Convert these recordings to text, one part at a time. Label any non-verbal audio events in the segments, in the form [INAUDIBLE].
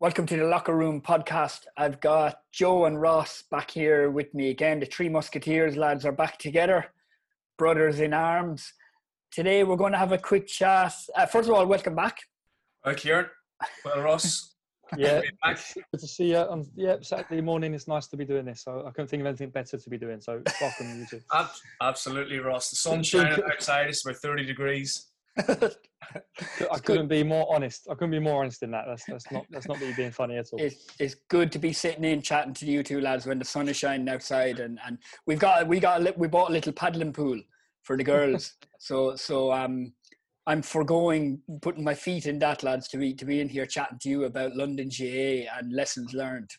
Welcome to the Locker Room podcast. I've got Joe and Ross back here with me again. The three Musketeers lads are back together, brothers in arms. Today we're going to have a quick chat. Uh, first of all, welcome back. Hi, Ciaran. Well, Ross. [LAUGHS] yeah, good to see you. On, yeah, Saturday morning. It's nice to be doing this. So I couldn't think of anything better to be doing. So welcome you too. Absolutely, Ross. The sun's [LAUGHS] shining outside. It's about thirty degrees. I couldn't be more honest. I couldn't be more honest in that. That's that's not that's not me being funny at all. It's, it's good to be sitting in chatting to you two lads when the sun is shining outside, and, and we've got we got a, we bought a little paddling pool for the girls. [LAUGHS] so so um, I'm foregoing putting my feet in that lads to be to be in here chatting to you about London GAA and lessons learned.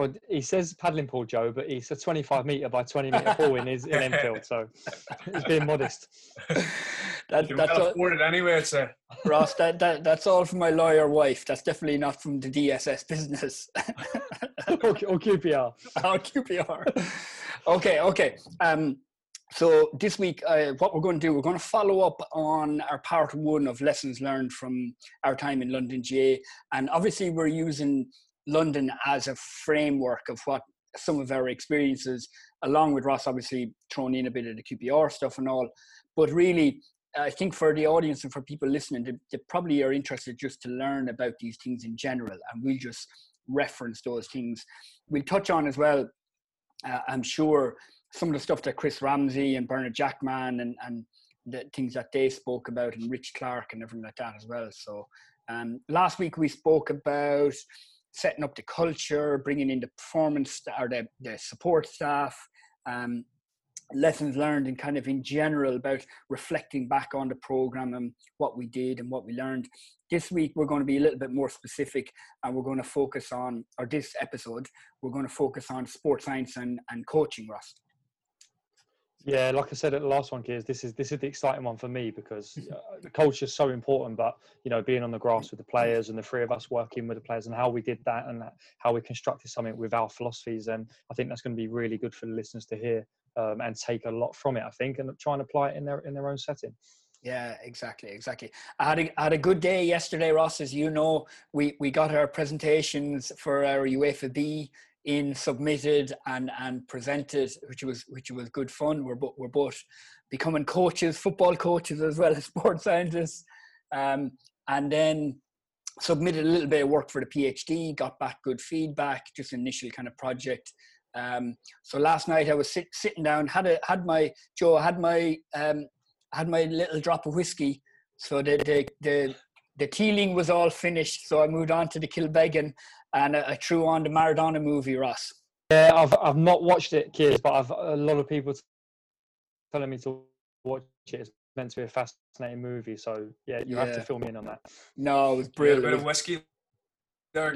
Well, he says paddling pool, Joe, but he's a 25 metre by 20 metre [LAUGHS] pool in his in Enfield, so he's being modest. that, you that's all, afford it anyway, so. Ross. That, that that's all from my lawyer wife. That's definitely not from the DSS business. [LAUGHS] or, or QPR. [LAUGHS] Or QPR. Okay, okay. Um, so this week, uh, what we're going to do, we're going to follow up on our part one of lessons learned from our time in London GAA, and obviously we're using London as a framework of what some of our experiences, along with Ross obviously throwing in a bit of the QPR stuff and all. But really, I think for the audience and for people listening, they, they probably are interested just to learn about these things in general, and we'll just reference those things. We'll touch on as well, uh, I'm sure, some of the stuff that Chris Ramsey and Bernard Jackman and, and the things that they spoke about, and Rich Clark and everything like that as well. So, um, last week we spoke about setting up the culture, bringing in the performance or the, the support staff, um, lessons learned and kind of in general about reflecting back on the program and what we did and what we learned. This week we're going to be a little bit more specific and we're going to focus on, or this episode, we're going to focus on sports science and, and coaching, Ross. Yeah, like I said at the last one, Kears, this is this is the exciting one for me because uh, the culture is so important. But you know, being on the grass with the players and the three of us working with the players and how we did that and how we constructed something with our philosophies, and I think that's going to be really good for the listeners to hear um, and take a lot from it. I think and try and apply it in their in their own setting. Yeah, exactly, exactly. I had a, I had a good day yesterday, Ross. As you know, we, we got our presentations for our UEFA B in submitted and and presented, which was which was good fun. We're both we're both becoming coaches, football coaches as well as [LAUGHS] sports scientists, um, and then submitted a little bit of work for the PhD. Got back good feedback, just initial kind of project. Um, so last night I was sit, sitting down, had a had my Joe had my um, had my little drop of whiskey. So the the the the Teeling was all finished, so I moved on to the Kilbeggan and a, I threw on the Maradona movie, Ross. Yeah, I've I've not watched it, kids, but I've a lot of people telling me to watch it. It's meant to be a fascinating movie, so yeah, you yeah. have to fill me in on that. No, it was brilliant. a bit of whiskey there,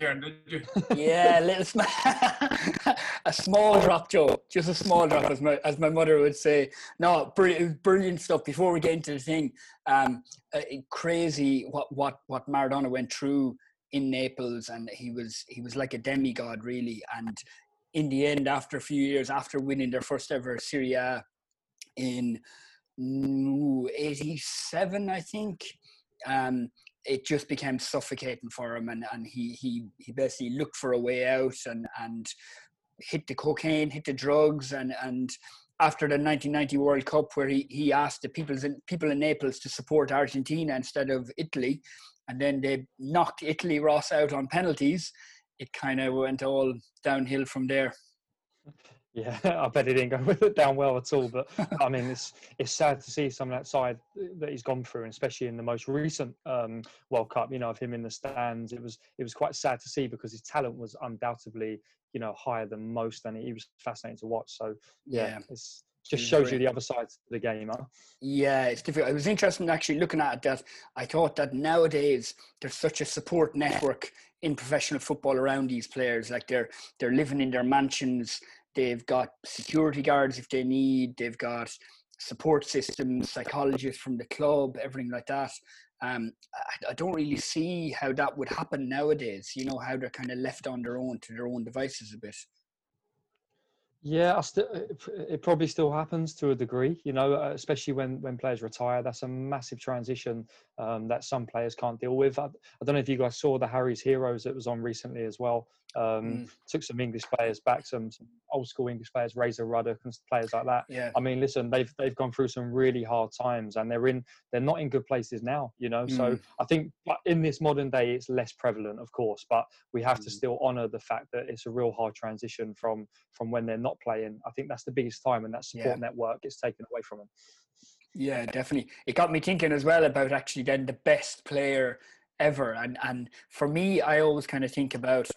Ciaran, did you? yeah, a [LAUGHS] little sm- [LAUGHS] a small drop, Joe. Just a small drop, as my as my mother would say. No, brilliant, brilliant stuff. Before we get into the thing, um, uh, crazy what what what Maradona went through in Naples, and he was he was like a demigod, really. And in the end, after a few years, after winning their first ever Serie A in '87, I think. Um, it just became suffocating for him and, and he, he he basically looked for a way out and and hit the cocaine, hit the drugs and and after the 1990 World Cup where he, he asked the people in, people in Naples to support Argentina instead of Italy and then they knocked Italy Ross out on penalties, it kind of went all downhill from there. [LAUGHS] Yeah, I bet he didn't go [LAUGHS] down well at all. But I mean, it's it's sad to see some of that side that he's gone through, and especially in the most recent um, World Cup. You know, of him in the stands, it was it was quite sad to see because his talent was undoubtedly you know higher than most, and he was fascinating to watch. So yeah, yeah. it's just shows you the other side of the game, huh? Yeah, it's difficult. It was interesting actually looking at it that I thought that nowadays there's such a support network in professional football around these players. Like they're they're living in their mansions. They've got security guards if they need. They've got support systems, psychologists from the club, everything like that. Um, I, I don't really see how that would happen nowadays. You know how they're kind of left on their own to their own devices a bit. Yeah, st- it probably still happens to a degree, you know, uh, especially when when players retire. That's a massive transition um, that some players can't deal with. I, I, don't know if you guys saw the Harry's Heroes that was on recently as well. Um, mm. Took some English players back, some, some, old school English players, Razor Ruddock and players like that. Yeah. I mean, listen, they've they've gone through some really hard times, and they're in they're not in good places now, you know. Mm. So I think in this modern day, it's less prevalent, of course, but we have mm. to still honour the fact that it's a real hard transition from from when they're not playing. I think that's the biggest time, and that support yeah. network gets taken away from them. Yeah, definitely. It got me thinking as well about actually then the best player ever, and and for me, I always kind of think about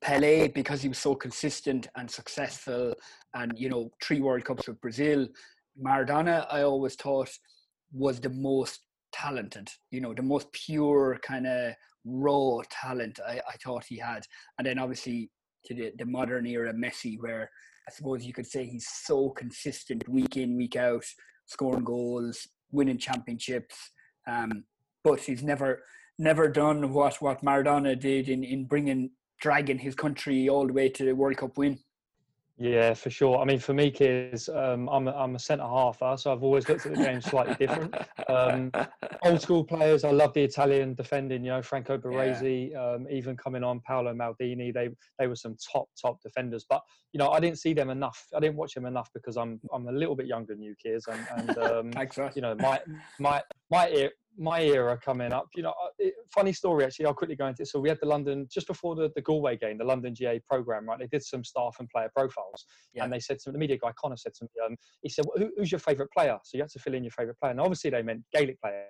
Pele because he was so consistent and successful, and you know, three World Cups with Brazil. Maradona, I always thought was the most talented, you know, the most pure kind of raw talent I, I thought he had. And then obviously to the, the modern era Messi, where I suppose you could say he's so consistent week in, week out, scoring goals, winning championships. Um, but he's never never done what what Maradona did in in bringing dragging his country all the way to the World Cup win. Yeah, for sure. I mean, for me, kids, um, I'm a, I'm a centre halfer, so I've always looked at the game slightly different. Um, old school players, I love the Italian defending. You know, Franco Baresi, yeah. um, even coming on, Paolo Maldini. They they were some top top defenders. But you know, I didn't see them enough. I didn't watch them enough because I'm I'm a little bit younger than you kids, and, and [LAUGHS] um, you know, my my my my era coming up, you know, it, funny story actually. I'll quickly go into it. So we had the London just before the, the Galway game, the London GAA program, right? They did some staff and player profiles, yeah. and they said to the media guy Connor said to me, um, he said, well, Who, "Who's your favourite player?" So you had to fill in your favourite player, and obviously they meant Gaelic player,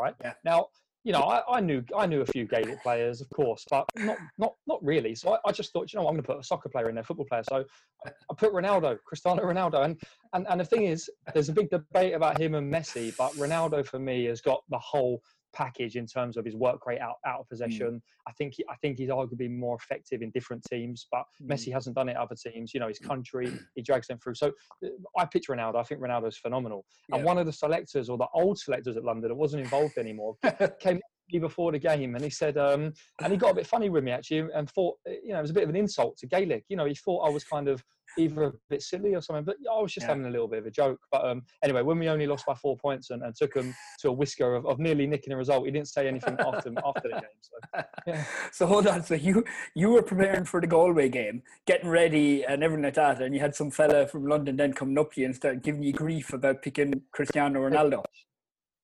right? Yeah. Now you know, I, I, knew I knew a few Gaelic players, of course, but not not not really. So I, I just thought, you know, I'm going to put a soccer player in there, football player. So I, I put Ronaldo, Cristiano Ronaldo, and, and and the thing is, there's a big debate about him and Messi, but Ronaldo for me has got the whole package in terms of his work rate out, out of mm. possession. Mm. I think I think he's arguably more effective in different teams, but mm. Messi hasn't done it other teams. You know, his country [CLEARS THROAT] he drags them through. So uh, I pitch Ronaldo. I think Ronaldo's phenomenal. Yeah. And one of the selectors or the old selectors at London that wasn't involved anymore [LAUGHS] came before the game and he said um, and he got a bit funny with me actually and thought you know it was a bit of an insult to Gaelic you know he thought I was kind of either a bit silly or something. But I was just yeah. having a little bit of a joke. But um, anyway, when we only lost by four points and, and took him to a whisker of, of, nearly nicking a result, he didn't say anything after after the game. So, yeah. [LAUGHS] so hold on. So you you were preparing for the Galway game, getting ready and everything like that, and you had some fella from London then coming up to you and start giving you grief about picking Cristiano Ronaldo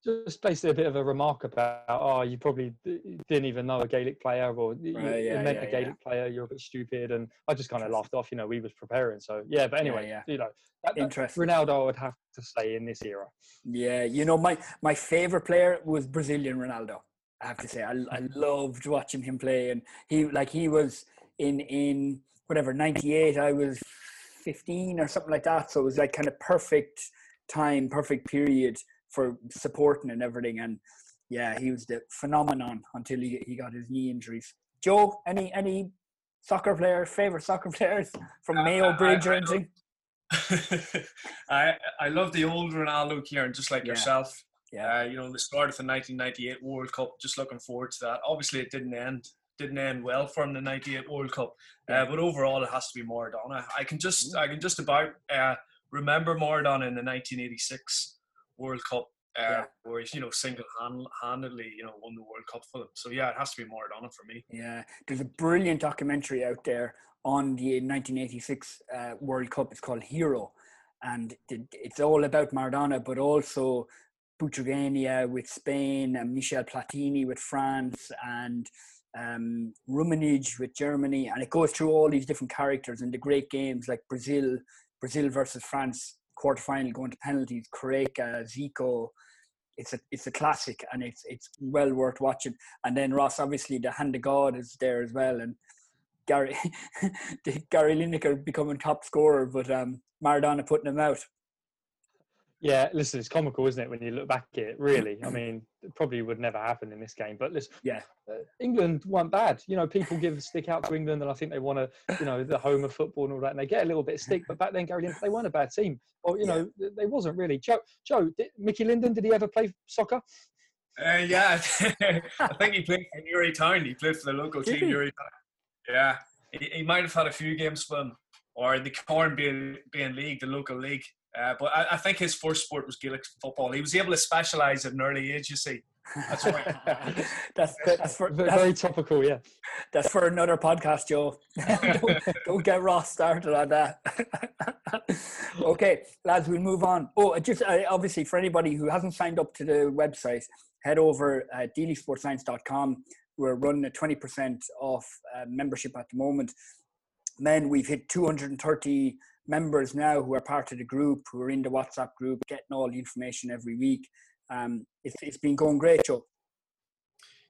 just basically a bit of a remark about, oh, you probably didn't even know a Gaelic player, or right, you, yeah, meant yeah, a Gaelic yeah. player. You're a bit stupid, and I just kind of laughed off. You know, we was preparing, so yeah. But anyway, yeah, you know, that, interesting. Ronaldo, I would have to say in this era. Yeah, you know, my my favorite player was Brazilian Ronaldo. I have to say, I I [LAUGHS] loved watching him play, and he like he was in in whatever '98. I was 15 or something like that, so it was like kind of perfect time, perfect period for supporting and everything. And yeah, he was the phenomenon until he, he got his knee injuries. Joe, any any soccer players, favorite soccer [LAUGHS] players from uh, Mayobridge I, I, or anything? [LAUGHS] I I love the old Ronaldo, Ciaran, just like yeah. yourself. Yeah, uh, you know the start of the 1998 World Cup. Just looking forward to that. Obviously, it didn't end didn't end well for him the 98 World Cup, uh, but overall it has to be Maradona. I can just I can just about uh, remember Maradona in the 1986 World Cup, uh, yeah. where he's you know single handedly you know won the World Cup for them. So yeah, it has to be Maradona for me. Yeah, there's a brilliant documentary out there on the 1986 uh, World Cup. It's called Hero, and it's all about Maradona, but also Butragueña with Spain and Michel Platini with France and um, Rummenigge with Germany, and it goes through all these different characters and the great games like Brazil, Brazil versus France quarterfinal going to penalties, Careca, Zico. It's a it's a classic and it's it's well worth watching. And then Ross, obviously, the hand of God is there as well, and Gary [LAUGHS] Gary Lineker becoming top scorer, but um, Maradona putting him out. Yeah, listen, it's comical, isn't it, when you look back at it? Really, I [CLEARS THROAT] mean, it probably would never happen in this game. But listen, yeah, uh, England weren't bad. You know, people give a stick out to England, and I think they want to, you know, the home of football and all that, and they get a little bit of stick. But back then, Gary, they weren't a bad team. Well, you know, yeah. they wasn't really. Joe, Joe, did, Mickey Linden, did he ever play soccer? Uh, yeah, [LAUGHS] I think he played for Newry Town. He played for the local team, Newry Town. Yeah, he, he might have had a few games for them. or the Cornbean League, the local league. Uh, but I, I, think his first sport was Gaelic football. He was able to specialise at an early age, you see. That's [LAUGHS] that's, that's for that's, very topical, yeah. That's for another podcast, Joe. [LAUGHS] don't, don't, get Ross started on that. [LAUGHS] okay, lads, we'll move on. Oh, just uh, obviously for anybody who hasn't signed up to the website, head over at deelysportscience.com. We're running a 20% off uh, membership at the moment. Men, we've hit 230 members now who are part of the group, who are in the WhatsApp group, getting all the information every week. Um, it's, it's been going great, Joe.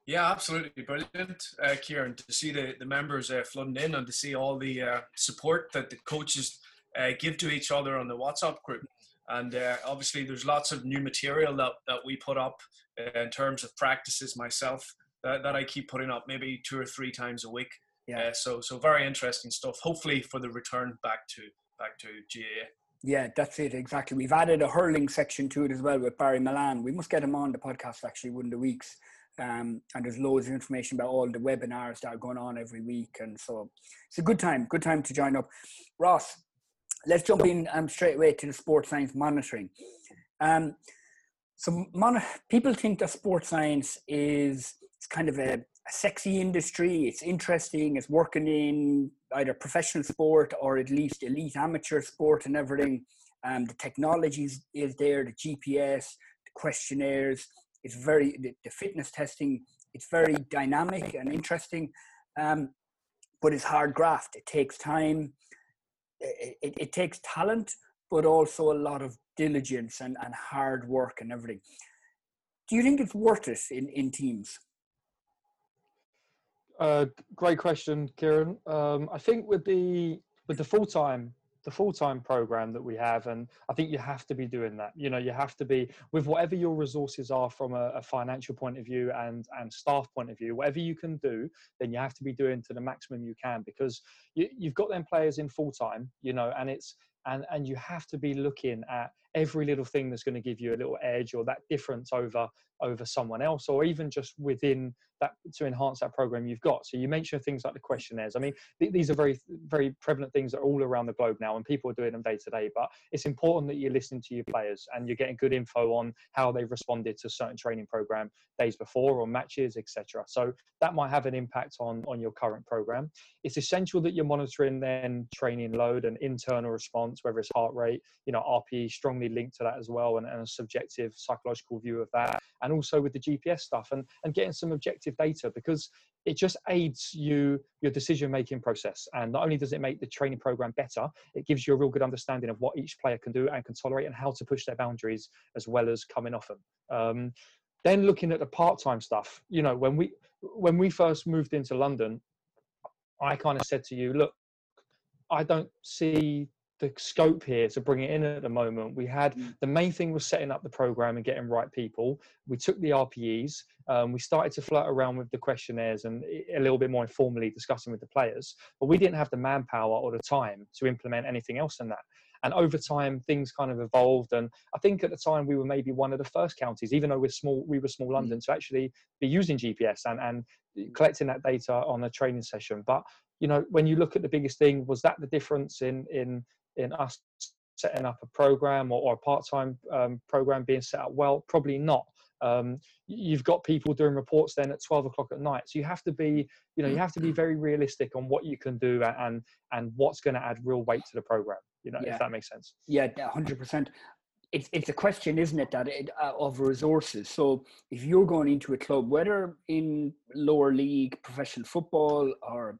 Yeah, absolutely brilliant, uh, Ciaran, to see the, the members uh, flooding in and to see all the uh, support that the coaches uh, give to each other on the WhatsApp group. And uh, obviously, there's lots of new material that, that we put up uh, in terms of practices myself that, that I keep putting up maybe two or three times a week. Yeah. so so very interesting stuff. Hopefully for the return back to back to GAA. Yeah, that's it exactly. We've added a hurling section to it as well with Barry Milan. We must get him on the podcast actually one of the weeks. Um, and there's loads of information about all the webinars that are going on every week, and so it's a good time. Good time to join up. Ross, let's jump in um, straight away to the sports science monitoring. Um, so mon- people think that sports science is it's kind of a a sexy industry. It's interesting. It's working in either professional sport or at least elite amateur sport and everything. Um, the technology is there, the GPS, the questionnaires. It's very the, the fitness testing. It's very dynamic and interesting, um, but it's hard graft. It takes time. It, it, it takes talent, but also a lot of diligence and, and hard work and everything. Do you think it's worth it in, in teams? Uh, great question, Ciaran. Um, I think with the with the full time the full time program that we have, and I think you have to be doing that. You know, you have to be with whatever your resources are from a, a financial point of view and and staff point of view. Whatever you can do, then you have to be doing to the maximum you can because you, you've got them players in full time. You know, and it's and and you have to be looking at every little thing that's going to give you a little edge or that difference over over someone else or even just within that to enhance that program you've got. So you mention things like the questionnaires i mean th- these are very very prevalent things that are all around the globe now and people are doing them day to day but it's important that you're listening to your players and you're getting good info on how they've responded to certain training program days before or matches etc so that might have an impact on on your current program. It's essential that you're monitoring then training load and internal response whether it's heart rate you know rpe strongly linked to that as well and, and a subjective psychological view of that. And also with the gps stuff and and getting some objective data because it just aids you your decision making process. And not only does it make the training program better it gives you a real good understanding of what each player can do and can tolerate and how to push their boundaries as well as coming off them. Um, then looking at the part-time stuff you know when we when we first moved into london i kind of said to you look i don't see the scope here to bring it in at the moment. We had mm. the main thing was setting up the program and getting right people. We took the RPEs. Um, we started to flirt around with the questionnaires and a little bit more informally discussing with the players. But we didn't have the manpower or the time to implement anything else than that. And over time, things kind of evolved. And I think at the time we were maybe one of the first counties, even though we're small, we were small mm. London, to actually be using GPS and, and collecting that data on a training session. But you know, when you look at the biggest thing, was that the difference in in in us setting up a program or, or a part-time um, program being set up? Well probably not. Um, you've got people doing reports then at 12 o'clock at night. So you have to be you know you have to be very realistic on what you can do and and what's going to add real weight to the program you know yeah. if that makes sense. Yeah 100% it's, it's a question isn't it that it, uh, of resources. So if you're going into a club whether in lower league professional football or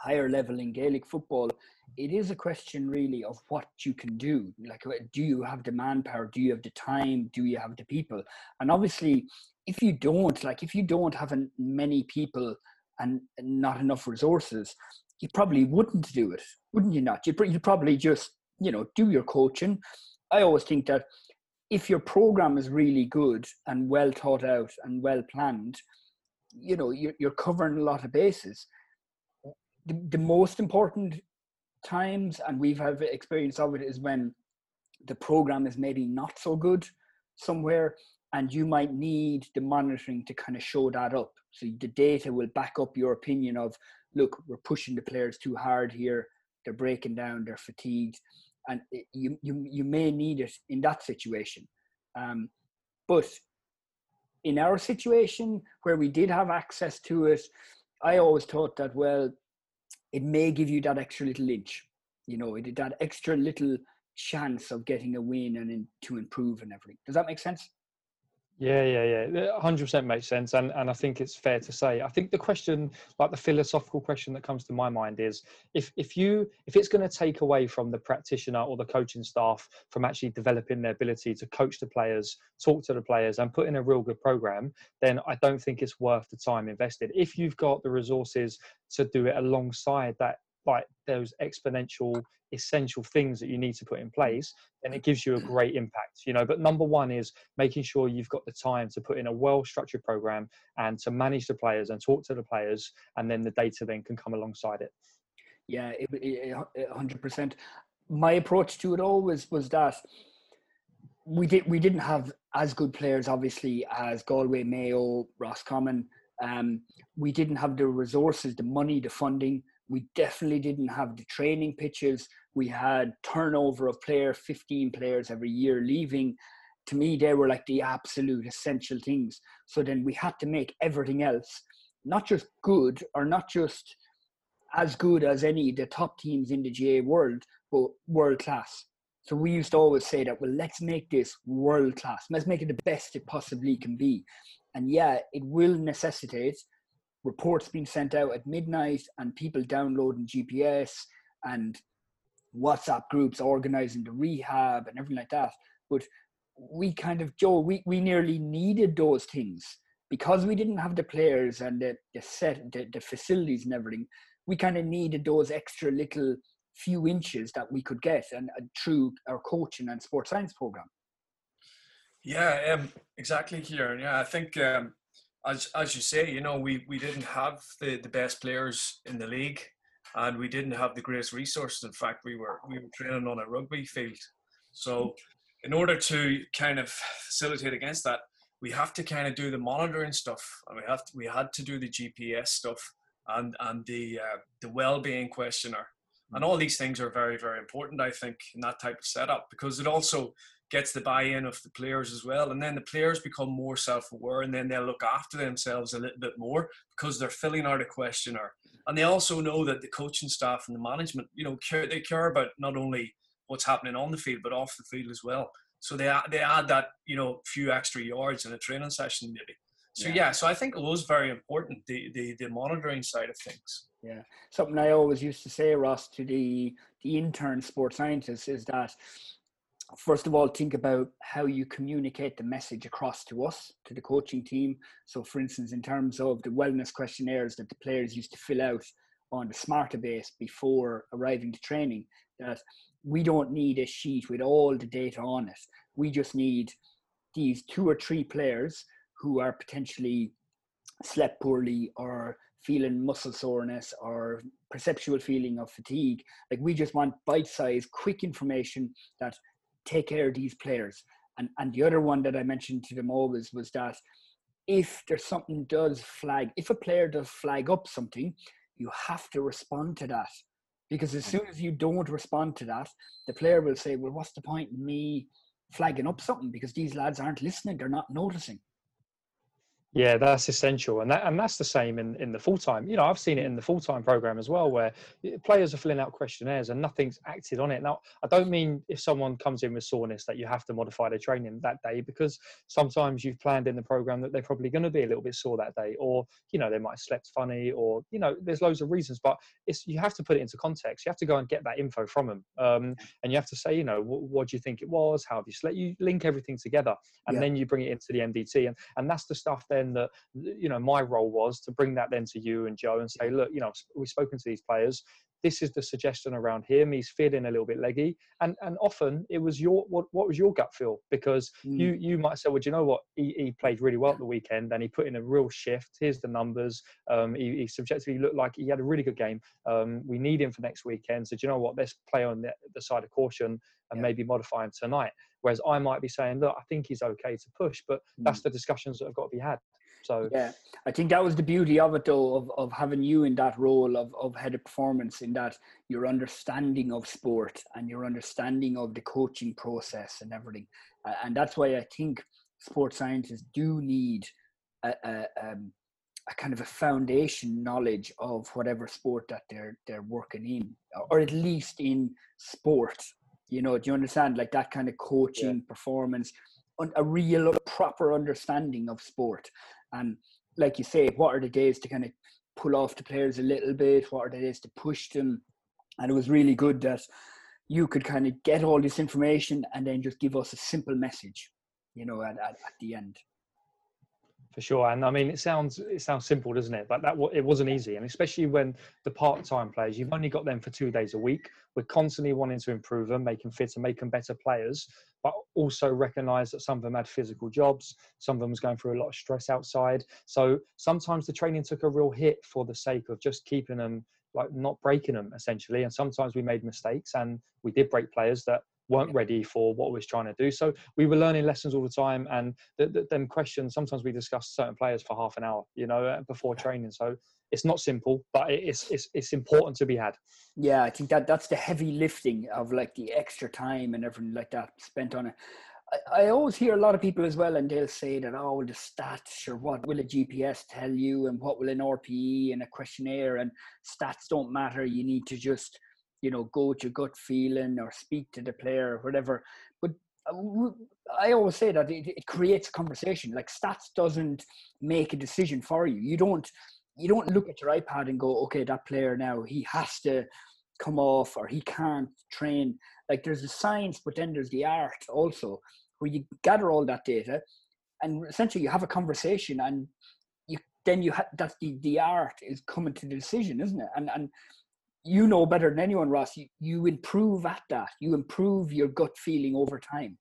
higher level in gaelic football it is a question really of what you can do. Like uh, do you have the manpower? Do you have the time? Do you have the people? And obviously if you don't like if you don't have many people and not enough resources you probably wouldn't do it wouldn't you not? You'd probably just you know do your coaching. I always think that if your program is really good and well thought out and well planned you know you're, you're covering a lot of bases the, the most important times, and we've had experience of it, is when the program is maybe not so good somewhere, and you might need the monitoring to kind of show that up. So the data will back up your opinion of, look, we're pushing the players too hard here. they're breaking down, they're fatigued, and you you you may need it in that situation. Um, but in our situation where we did have access to it, I always thought that well, it may give you that extra little inch, you know, it that extra little chance of getting a win and in, to improve and everything. Does that make sense? Yeah, yeah, yeah. Uh, hundred percent makes sense, and and I think it's fair to say. I think the question, like the philosophical question that comes to my mind, is if if you if it's going to take away from the practitioner or the coaching staff from actually developing their ability to coach the players, talk to the players, and put in a real good program, then I don't think it's worth the time invested. If you've got the resources to do it alongside that like those exponential essential things that you need to put in place then it gives you a great impact you know? But number one is making sure you've got the time to put in a well structured program and to manage the players and talk to the players and then the data then can come alongside it. Yeah it, it, 100% my approach to it always was that we did we didn't have as good players obviously as Galway Mayo Roscommon. Um, we didn't have the resources the money the funding we definitely didn't have the training pitches. We had turnover of player, 15 players every year leaving. To me, they were like the absolute essential things. So then we had to make everything else not just good or not just as good as any the top teams in the GAA world, but world class. So we used to always say that, well, let's make this world class. Let's make it the best it possibly can be. And yeah, it will necessitate reports being sent out at midnight and people downloading GPS and WhatsApp groups organizing the rehab and everything like that. But we kind of, Joe, we, we nearly needed those things because we didn't have the players and the, the set, the, the facilities and everything. We kind of needed those extra little few inches that we could get and uh, through our coaching and sports science program. Yeah, um, exactly, Ciaran. Yeah, I think um, as as you say, you know, we we didn't have the the best players in the league, and we didn't have the greatest resources. In fact, we were we were training on a rugby field. So, in order to kind of facilitate against that, we have to kind of do the monitoring stuff, and we have to, we had to do the GPS stuff and and the uh, the well-being questionnaire, and all these things are very very important. I think in that type of setup because it also gets the buy-in of the players as well and then the players become more self-aware and then they'll look after themselves a little bit more because they're filling out a questionnaire and they also know that the coaching staff and the management you know care, they care about not only what's happening on the field but off the field as well so they add, they add that you know few extra yards in a training session maybe so yeah. yeah, so I think it was very important the, the the monitoring side of things. Yeah, something I always used to say, Ross, to the the intern sports scientists is that first of all, think about how you communicate the message across to us, to the coaching team. So, for instance, in terms of the wellness questionnaires that the players used to fill out on the Smartabase before arriving to training, that we don't need a sheet with all the data on it. We just need these two or three players who are potentially slept poorly or feeling muscle soreness or perceptual feeling of fatigue. Like we just want bite-sized, quick information that take care of these players. And and the other one that I mentioned to them always was that if there's something does flag, if a player does flag up something, you have to respond to that. Because as soon as you don't respond to that, the player will say, Well, what's the point in me flagging up something? Because these lads aren't listening, they're not noticing. Yeah, that's essential, and that and that's the same in, in the full time. You know, I've seen it in the full time program as well, where players are filling out questionnaires and nothing's acted on it. Now, I don't mean if someone comes in with soreness that you have to modify their training that day, because sometimes you've planned in the program that they're probably going to be a little bit sore that day, or you know they might have slept funny, or you know there's loads of reasons. But it's you have to put it into context. You have to go and get that info from them, um, and you have to say, you know, what, what, do you think it was? How have you slept? You link everything together, and yeah. then you bring it into the MDT, and and that's the stuff there then that you know my role was to bring that then to you and Joe and say, look, you know, we've spoken to these players. This is the suggestion around him. He's feeling a little bit leggy, and and often it was your what what was your gut feel because mm. you you might say, well, you know what, he, he played really well at the weekend and he put in a real shift. Here's the numbers. Um, he, he subjectively looked like he had a really good game. Um, we need him for next weekend. So do you know what? Let's play on the, the side of caution and yeah. maybe modify him tonight. Whereas I might be saying, look, I think he's okay to push, but mm. that's the discussions that have got to be had. So yeah, I think that was the beauty of it, though, of, of having you in that role of, of head of performance, in that your understanding of sport and your understanding of the coaching process and everything, uh, and that's why I think sports scientists do need a, a, um, a kind of a foundation knowledge of whatever sport that they're they're working in, or at least in sport. You know, do you understand? Like that kind of coaching, yeah. performance, a real proper understanding of sport. And like you say, what are the days to kind of pull off the players a little bit? What are the days to push them? And it was really good that you could kind of get all this information and then just give us a simple message, you know, at, at, at the end for sure. And I mean, it sounds it sounds simple, doesn't it? But that it wasn't easy, and especially when the part-time players, you've only got them for two days a week. We're constantly wanting to improve them, make them fit, and make them better players, but also recognise that some of them had physical jobs, some of them was going through a lot of stress outside. So sometimes the training took a real hit for the sake of just keeping them like not breaking them essentially. And sometimes we made mistakes, and we did break players that weren't ready for what we was trying to do. So we were learning lessons all the time, and the, the, them questions. Sometimes we discussed certain players for half an hour, you know, uh, before training. So it's not simple, but it's it's it's important to be had. Yeah, I think that that's the heavy lifting of like the extra time and everything like that spent on it. I, I always hear a lot of people as well, and they'll say that, oh, well, the stats or what will a GPS tell you, and what will an RPE and a questionnaire and stats don't matter. You need to just you know, go with your gut feeling or speak to the player or whatever. But uh, I always say that it, it creates conversation. Like stats doesn't make a decision for you. You don't you don't look at your iPad and go, okay, that player now he has to come off or he can't train. Like there's the science, but then there's the art also, where you gather all that data, and essentially you have a conversation, and you then you have that's the the art is coming to the decision, isn't it? And and you know better than anyone, Ross. You, you improve at that. You improve your gut feeling over time.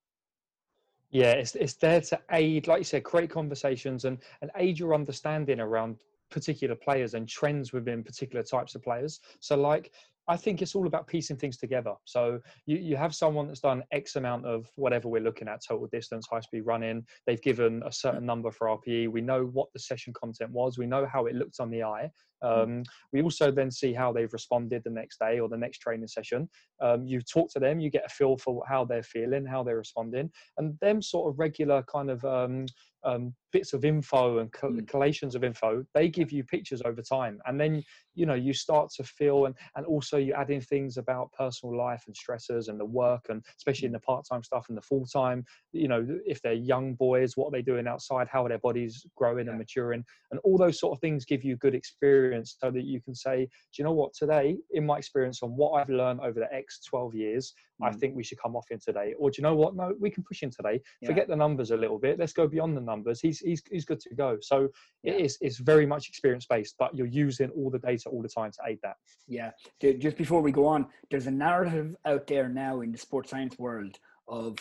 Yeah, it's it's there to aid, like you said, create conversations and and aid your understanding around particular players and trends within particular types of players. So, like I think it's all about piecing things together. So you, you have someone that's done X amount of whatever we're looking at, total distance, high speed running. They've given a certain number for RPE. We know what the session content was. We know how it looked on the eye. Mm. Um, we also then see how they've responded the next day or the next training session. Um, you talk to them, you get a feel for how they're feeling, how they're responding, and them sort of regular kind of um, um, bits of info and co- mm. collations of info they give you pictures over time and then you know you start to feel and and also you add in things about personal life and stressors and the work and especially in the part-time stuff and the full-time you know if they're young boys what are they doing outside how are their bodies growing and maturing and all those sort of things give you good experience so that you can say do you know what? Today in my experience on what i've learned over the x 12 years mm. i think we should come off in today. Or do you know what? No we can push in today. Yeah. forget the numbers a little bit. Let's go beyond the numbers. He's he's, he's good to go. So yeah. it is it's very much experience based but you're using all the data all the time to aid that. Yeah. Just before we go on there's a narrative out there now in the sports science world of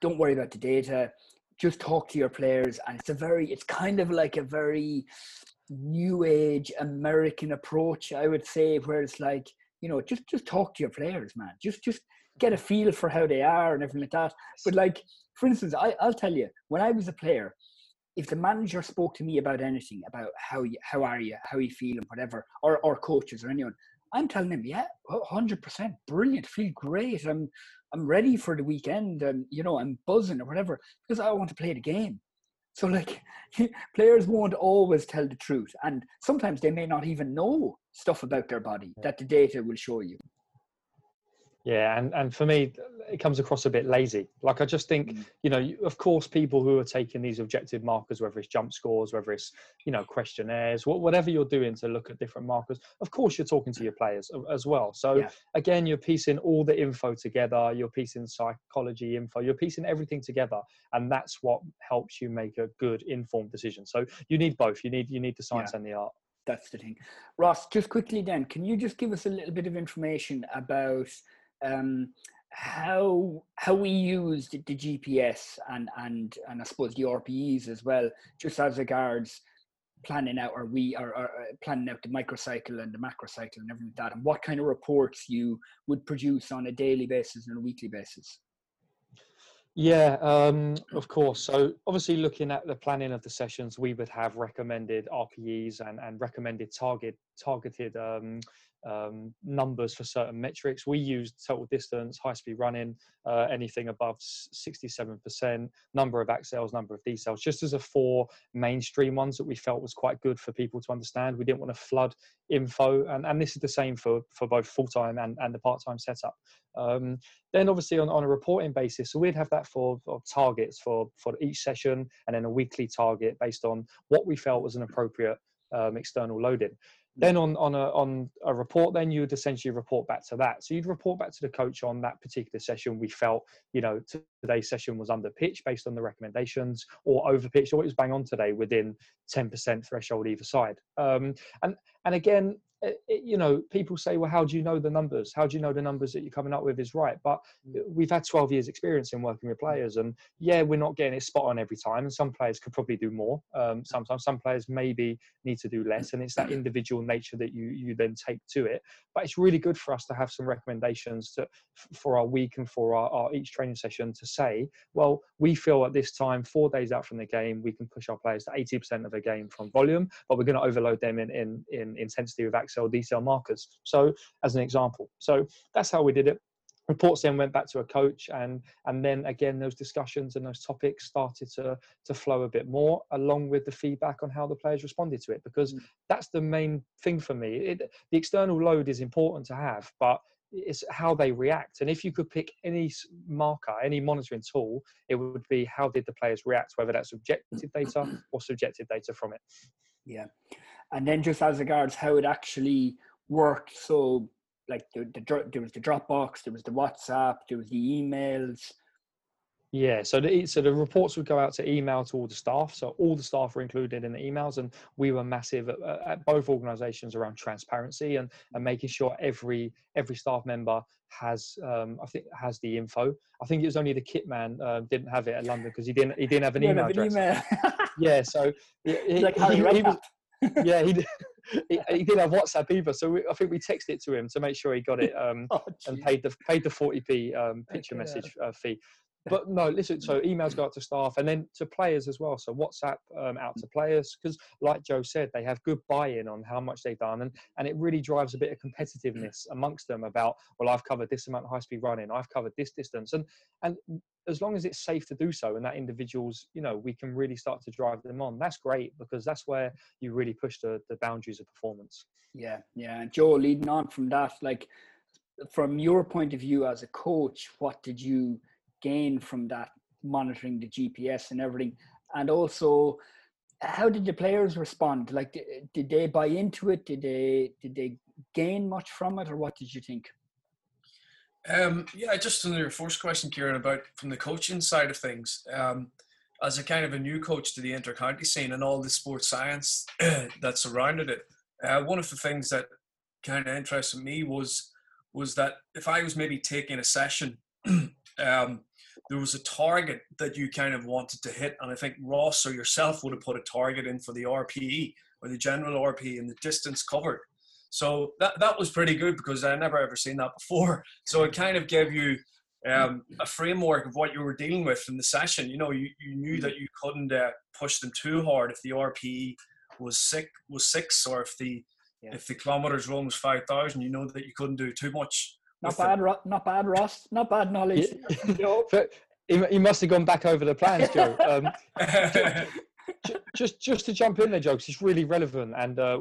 don't worry about the data. Just talk to your players. And it's a very it's kind of like a very new age american approach i would say where it's like you know just just talk to your players man. Just just get a mm-hmm. feel for how they are and everything like that. But like for instance I, i'll tell you when i was a player if the manager spoke to me about anything about how you how are you how you feel and whatever or or coaches or anyone i'm telling him yeah 100% brilliant. Feel great. I'm i'm ready for the weekend and you know i'm buzzing or whatever because i want to play the game so like [LAUGHS] players won't always tell the truth and sometimes they may not even know stuff about their body that the data will show you yeah, and, and for me, it comes across a bit lazy. Like I just think, mm. you know, of course, people who are taking these objective markers, whether it's jump scores, whether it's you know questionnaires, whatever you're doing to look at different markers, of course, you're talking to your players as well. So yeah. again, you're piecing all the info together. You're piecing psychology info. You're piecing everything together, and that's what helps you make a good informed decision. So you need both. You need you need the science yeah. and the art that's the thing. Ross, just quickly then, can you just give us a little bit of information about um, how how we used the GPS and and and I suppose the RPEs as well, just as regards planning out or we are, planning out the microcycle and the macrocycle and everything like that, and what kind of reports you would produce on a daily basis and a weekly basis. Yeah, um, of course. So obviously, looking at the planning of the sessions, we would have recommended RPEs and, and recommended target targeted um, um, numbers for certain metrics. We used total distance, high speed running, uh, anything above 67%, number of accels, number of decels, just as a four mainstream ones that we felt was quite good for people to understand. We didn't want to flood info, and, and this is the same for, for both full time and, and the part time setup. Um, then obviously on, on a reporting basis, so we'd have that for, for, targets for, for each session and then a weekly target based on what we felt was an appropriate um, external loading. Then on on a on a report, then you would essentially report back to that. So you'd report back to the coach on that particular session. We felt, you know, today's session was under pitch based on the recommendations, or over pitch, or it was bang on today within 10% threshold either side. Um, and and again, it, you know, people say, well, how do you know the numbers? How do you know the numbers that you're coming up with is right? But mm. we've had 12 years experience in working with mm. players and yeah, we're not getting it spot on every time. And some players could probably do more. Um, sometimes some players maybe need to do less and it's that [CLEARS THROAT] individual nature that you, you then take to it. But it's really good for us to have some recommendations to, for our week and for our, our each training session to say, well, we feel at this time, four days out from the game, we can push our players to 80% of the game from volume, but we're going to overload them in, in, in intensity with accel decel markers. So as an example, so that's how we did it. Reports then went back to a coach, and and then again those discussions and those topics started to to flow a bit more, along with the feedback on how the players responded to it, because mm. that's the main thing for me. It, the external load is important to have, but it's how they react. And if you could pick any marker, any monitoring tool, it would be how did the players react, whether that's objective data or subjective data from it. Yeah and then just as regards how it actually worked so like the, the, there was the dropbox there was the whatsapp there was the emails yeah, so the so the reports would go out to email to all the staff. So all the staff were included in the emails, and we were massive at, at both organisations around transparency and, and making sure every every staff member has um, I think has the info. I think it was only the kit man uh, didn't have it at London because he didn't he didn't have an email address. Email. yeah, so [LAUGHS] he, like he, he, he was, yeah, he [LAUGHS] did. He, he, didn't have WhatsApp either, so we, I think we texted it to him to make sure he got it um, [LAUGHS] oh, and paid the paid the 40p um, picture okay, message uh, fee but no, listen. So emails go out to staff and then to players as well. So WhatsApp um, out to players because, like Joe said, they have good buy-in on how much they've done, and and it really drives a bit of competitiveness amongst them about well, I've covered this amount of high-speed running, I've covered this distance, and and as long as it's safe to do so, and that individuals, you know, we can really start to drive them on. That's great because that's where you really push the the boundaries of performance. Yeah, yeah. Joe, leading on from that, like from your point of view as a coach, what did you gain from that monitoring the GPS and everything? And also, how did the players respond? Like, did, did they buy into it? Did they did they gain much from it, or what did you think? Um, yeah, just on your first question, Ciaran, about from the coaching side of things. Um, as a kind of a new coach to the intercounty scene and all the sports science [CLEARS THROAT] that surrounded it, uh, one of the things that kind of interested me was was that if I was maybe taking a session [CLEARS THROAT] um, there was a target that you kind of wanted to hit, and I think Ross or yourself would have put a target in for the RPE or the general RPE and the distance covered. So that that was pretty good because I never ever seen that before. [LAUGHS] So it kind of gave you um, a framework of what you were dealing with in the session. You know, you, you knew that you couldn't uh, push them too hard if the RPE was six was six or if the yeah. if the kilometers run was five thousand. You know that you couldn't do too much not bad, the... not bad, Ross. Not bad knowledge. [LAUGHS] he, he must have gone back over the plans, Joe. [LAUGHS] Um, just just to jump in there, jokes. It's really relevant, and uh,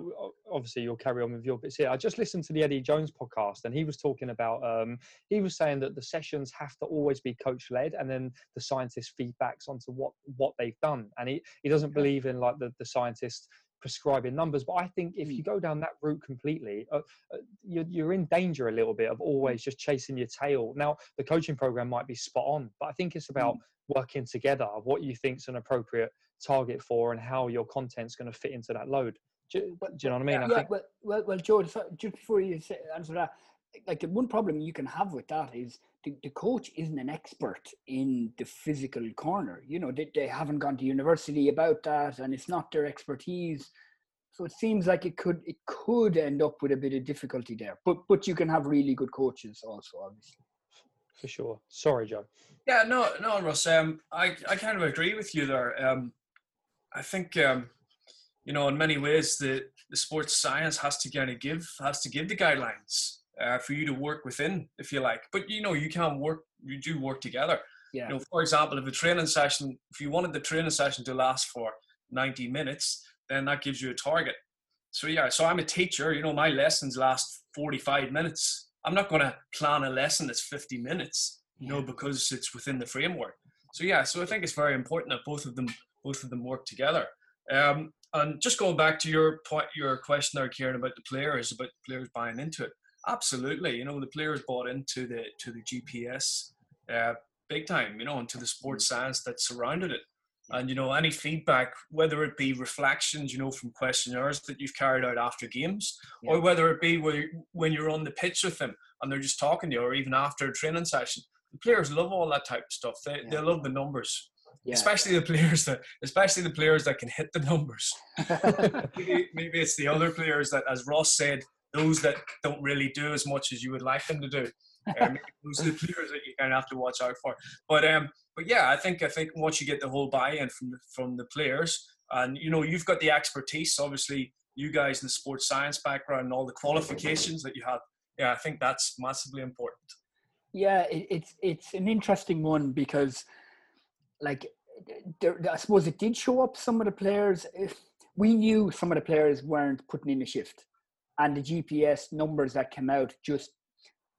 obviously you'll carry on with your bits here. I just listened to the Eddie Jones podcast, and he was talking about. Um, he was saying that the sessions have to always be coach led, and then the scientist feedbacks onto what what they've done. And he he doesn't believe in like the the scientist prescribing numbers. But I think if you mm. go down that route completely, uh, uh, you're, you're in danger a little bit of always just chasing your tail. Now, the coaching program might be spot on, but I think it's about mm. working together, what you think is an appropriate target for, and how your content's going to fit into that load. Do, do you know what I mean? Yeah, I think, well, well, well, George, just before you answer that, like the one problem you can have with that is the, the coach isn't an expert in the physical corner. You know, they, they haven't gone to university about that, and it's not their expertise. So it seems like it could it could end up with a bit of difficulty there. But but you can have really good coaches also, obviously. for sure. Sorry, Joe. Yeah, no, no, Russ. Um, I I kind of agree with you there. Um, I think um, you know, in many ways, the the sports science has to kind of give has to give the guidelines uh, for you to work within, if you like. But you know, you can work. You do work together. Yeah. You know, for example, if a training session, if you wanted the training session to last for 90 minutes, then that gives you a target. So yeah, so I'm a teacher. You know, my lessons last 45 minutes. I'm not going to plan a lesson that's 50 minutes. You know, because it's within the framework. So yeah, so I think it's very important that both of them both of them work together. Um, and just going back to your point, your question there, Ciaran, about the players, about the players buying into it. Absolutely, you know, the players bought into the to the GPS uh, big time, you know, into the sports science that surrounded it. And you know, any feedback, whether it be reflections, you know, from questionnaires that you've carried out after games, yeah. or whether it be when you're on the pitch with them and they're just talking to you, or even after a training session, the players love all that type of stuff. They yeah. they love the numbers. Yeah. Especially the players that, especially the players that can hit the numbers. [LAUGHS] maybe, maybe it's the other players that, as Ross said, those that don't really do as much as you would like them to do. Um, [LAUGHS] those are the players that you kind of have to watch out for. But um, but yeah, I think I think once you get the whole buy-in from the, from the players, and you know you've got the expertise, obviously you guys in the sports science background and all the qualifications that you have. Yeah, I think that's massively important. Yeah, it, it's it's an interesting one because, like, I suppose it did show up some of the players. We knew some of the players weren't putting in a shift, and the GPS numbers that came out just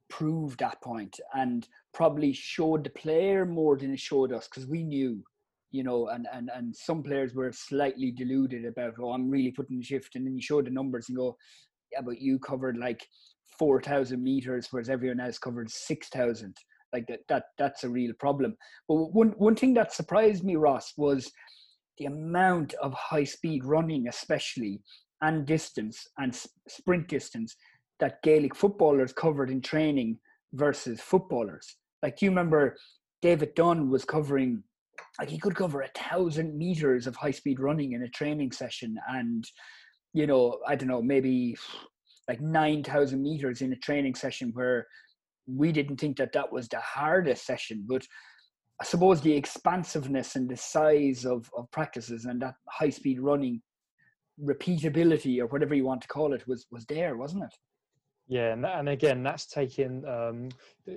proved that point and probably showed the player more than it showed us because we knew you know, and, and, and some players were slightly deluded about, oh, I'm really putting the shift. And then you show the numbers and go, yeah, but you covered like 4,000 meters, whereas everyone else covered 6,000. Like that, that, that's a real problem. But one, one thing that surprised me, Ross, was the amount of high speed running, especially and distance and sprint distance that Gaelic footballers covered in training versus footballers. Like, you remember David Dunn was covering, like, he could cover a thousand meters of high speed running in a training session, and you know, I don't know, maybe like 9,000 meters in a training session where we didn't think that that was the hardest session. But I suppose the expansiveness and the size of, of practices and that high speed running repeatability or whatever you want to call it was, was there, wasn't it? Yeah, and, and again, that's taking. Um,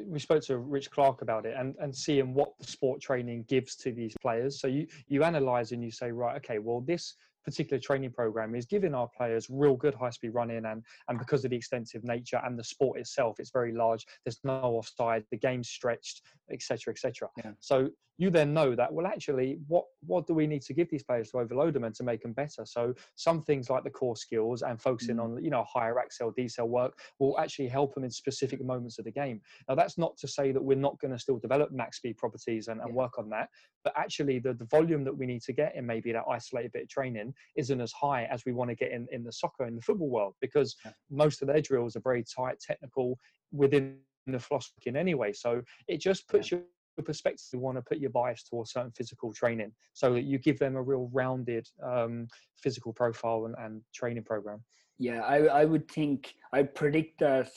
we spoke to Rich Clark about it, and, and seeing what the sport training gives to these players. So you you analyze and you say, right, okay, well, this particular training program is giving our players real good high speed running and and because of the extensive nature and the sport itself it's very large there's no offside the game's stretched etc etc yeah. so you then know that well actually what what do we need to give these players to overload them and to make them better so some things like the core skills and focusing mm. on you know higher accel decel work will actually help them in specific moments of the game now that's not to say that we're not going to still develop max speed properties and, and yeah. work on that but actually the, the volume that we need to get in maybe that isolated bit of training isn't as high as we want to get in, in the soccer and the football world because yeah. most of their drills are very tight, technical within the philosophy anyway. So it just puts yeah. your perspective you want to put your bias towards certain physical training so that you give them a real rounded um, physical profile and, and, training program yeah I, I would think i predict that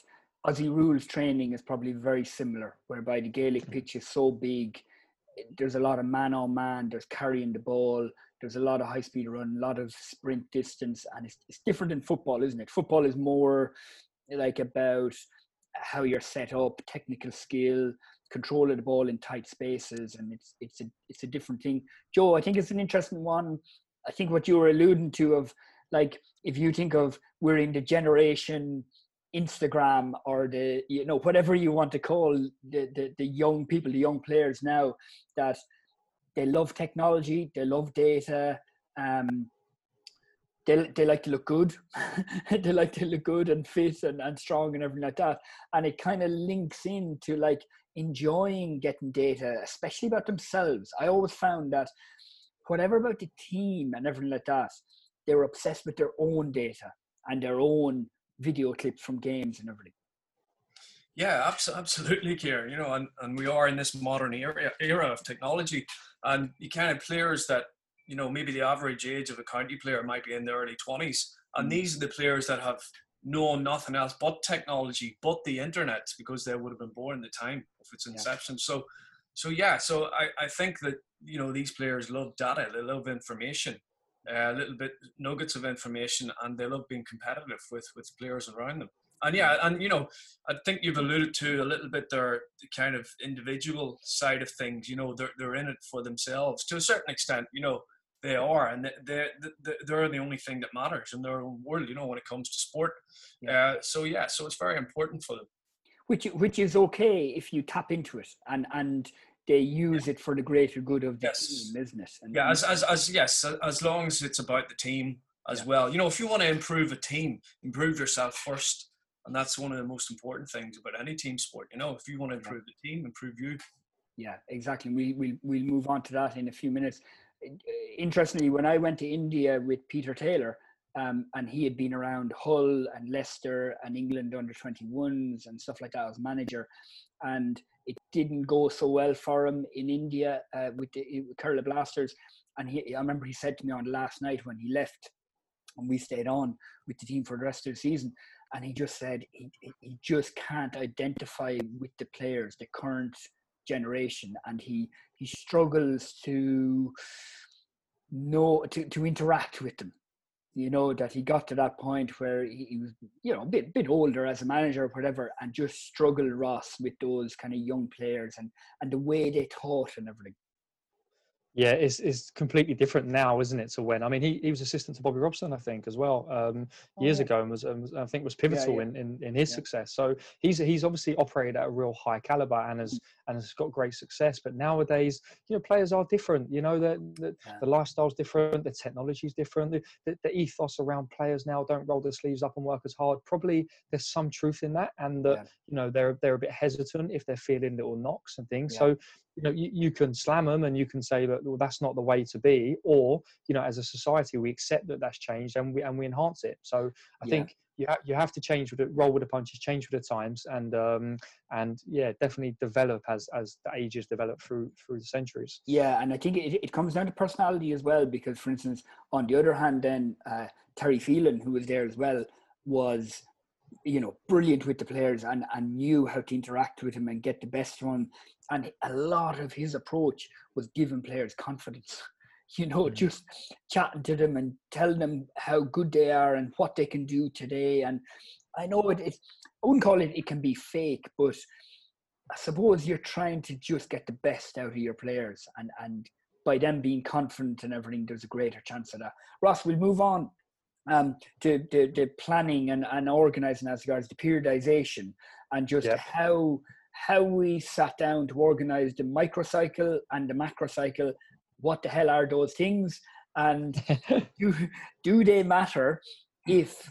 aussie rules training is probably very similar whereby the gaelic pitch is so big there's a lot of man on man there's carrying the ball there's a lot of high speed run, a lot of sprint distance, and it's, it's different in football, isn't it? Football is more like about how you're set up, technical skill, control of the ball in tight spaces, and it's it's a it's a different thing. Joe, I think it's an interesting one. I think what you were alluding to of like if you think of we're in the generation Instagram or the you know whatever you want to call the, the the young people, the young players now that they love technology, they love data. Um, they, they like to look good. [LAUGHS] they like to look good and fit and, and strong and everything like that. And it kind of links into like enjoying getting data, especially about themselves. I always found that whatever about the team and everything like that, they were obsessed with their own data and their own video clips from games and everything. Yeah, absolutely, Kier. You know, and, and we are in this modern era, era of technology, and you kind of players that you know maybe the average age of a county player might be in the early twenties, and mm. these are the players that have known nothing else but technology, but the internet, because they would have been born in the time of its inception. Yeah. So, so yeah, so I, I think that you know these players love data, they love information, uh, a little bit nuggets of information, and they love being competitive with with players around them. And yeah, and you know, I think you've alluded to a little bit their kind of individual side of things. You know, they're they're in it for themselves to a certain extent. You know, they are, and they they're the only thing that matters in their own world. You know, when it comes to sport. Yeah. Uh, so yeah, so it's very important for them. Which which is okay if you tap into it and and they use it for the greater good of the yes. team, isn't it? And yeah, as, as as yes, as long as it's about the team as yeah. well. You know, if you want to improve a team, improve yourself first. And that's one of the most important things about any team sport. You know, if you want to improve the team, improve you. Yeah, exactly. We we we'll move on to that in a few minutes interestingly, when I went to India with Peter Taylor, um, and he had been around Hull and Leicester and England under 21s and stuff like that as manager, and it didn't go so well for him in India uh, with the Kerala Blasters. And he, I remember he said to me on last night when he left, and we stayed on with the team for the rest of the season, and he just said he, he just can't identify with the players, the current generation, and he he struggles to know to, to interact with them. You know that he got to that point where he, he was, you know, a bit bit older as a manager or whatever, and just struggled Ross with those kind of young players and and the way they taught and everything. Yeah, it's, it's completely different now, isn't it? To when I mean, he, he was assistant to Bobby Robson, I think, as well, um, oh, years yeah. ago, and was, was, I think was pivotal yeah, yeah. In, in, in his success. So he's he's obviously operated at a real high caliber and has and has got great success. But nowadays, you know, players are different. You know, the the, the lifestyle's different, the technology's different, the, the, the, ethos around players now don't roll their sleeves up and work as hard. Probably there's some truth in that, and that you know they're they're a bit hesitant if they're feeling little knocks and things. So you know you, you can slam them and you can say that well that's not the way to be or you know as a society we accept that that's changed and we and we enhance it so i yeah. think you, ha- you have to change with it roll with the punches change with the times and um and yeah definitely develop as as the ages develop through through the centuries yeah and i think it, it comes down to personality as well because for instance on the other hand then uh, terry phelan who was there as well was you know, brilliant with the players and, and knew how to interact with him and get the best from him. And a lot of his approach was giving players confidence, [LAUGHS] you know, mm-hmm. just chatting to them and telling them how good they are and what they can do today. And I know it, it I wouldn't call it, it can be fake, but I suppose you're trying to just get the best out of your players and, and by them being confident and everything, there's a greater chance of that. Ross, we'll move on um, to the, the planning and, and organizing as regards the periodization and just yep. how how we sat down to organize the microcycle and the macrocycle. What the hell are those things? And [LAUGHS] do, do they matter if